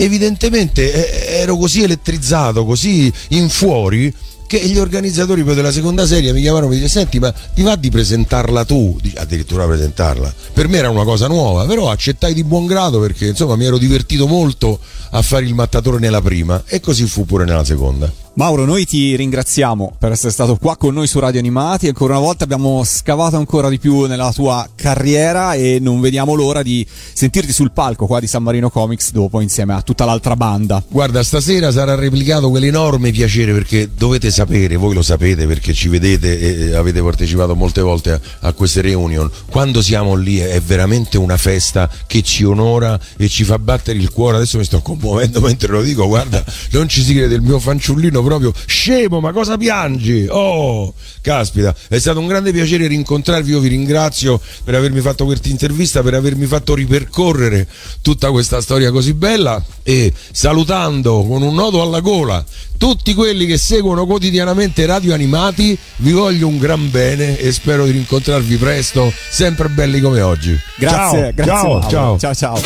Evidentemente eh, ero così elettrizzato, così in fuori che gli organizzatori poi della seconda serie mi chiamarono e mi dicevano senti ma ti va di presentarla tu? Dice, addirittura presentarla. Per me era una cosa nuova però accettai di buon grado perché insomma mi ero divertito molto a fare il mattatore nella prima e così fu pure nella seconda Mauro, noi ti ringraziamo per essere stato qua con noi su Radio Animati. Ancora una volta abbiamo scavato ancora di più nella tua carriera e non vediamo l'ora di sentirti sul palco qua di San Marino Comics dopo insieme a tutta l'altra banda. Guarda, stasera sarà replicato quell'enorme piacere perché dovete sapere, voi lo sapete perché ci vedete e avete partecipato molte volte a, a queste reunion. Quando siamo lì è veramente una festa che ci onora e ci fa battere il cuore. Adesso mi sto commuovendo <laughs> mentre lo dico, guarda, non ci si crede, il mio fanciullino proprio scemo, ma cosa piangi? Oh, caspita, è stato un grande piacere rincontrarvi. Io vi ringrazio per avermi fatto questa intervista, per avermi fatto ripercorrere tutta questa storia così bella e salutando con un nodo alla gola tutti quelli che seguono quotidianamente Radio Animati, vi voglio un gran bene e spero di rincontrarvi presto, sempre belli come oggi. Grazie, ciao, grazie. ciao, ciao. ciao, ciao.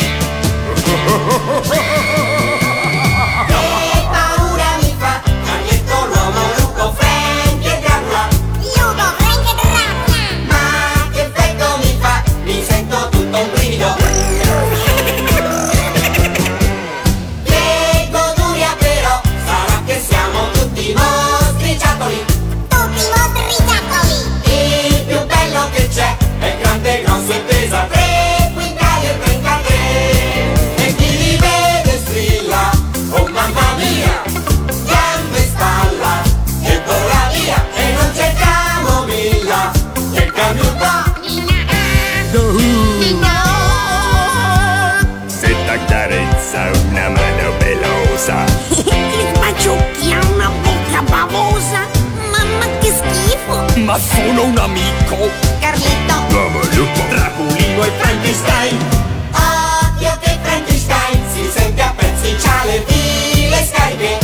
Pelosa Che sbaciucchi ha una bocca bavosa Mamma che schifo. Ma sono un amico. Carlito. L'uomo lupo Draculino e Frankenstein. Occhio che Frankenstein Si sente a pezzi C'ha le scariche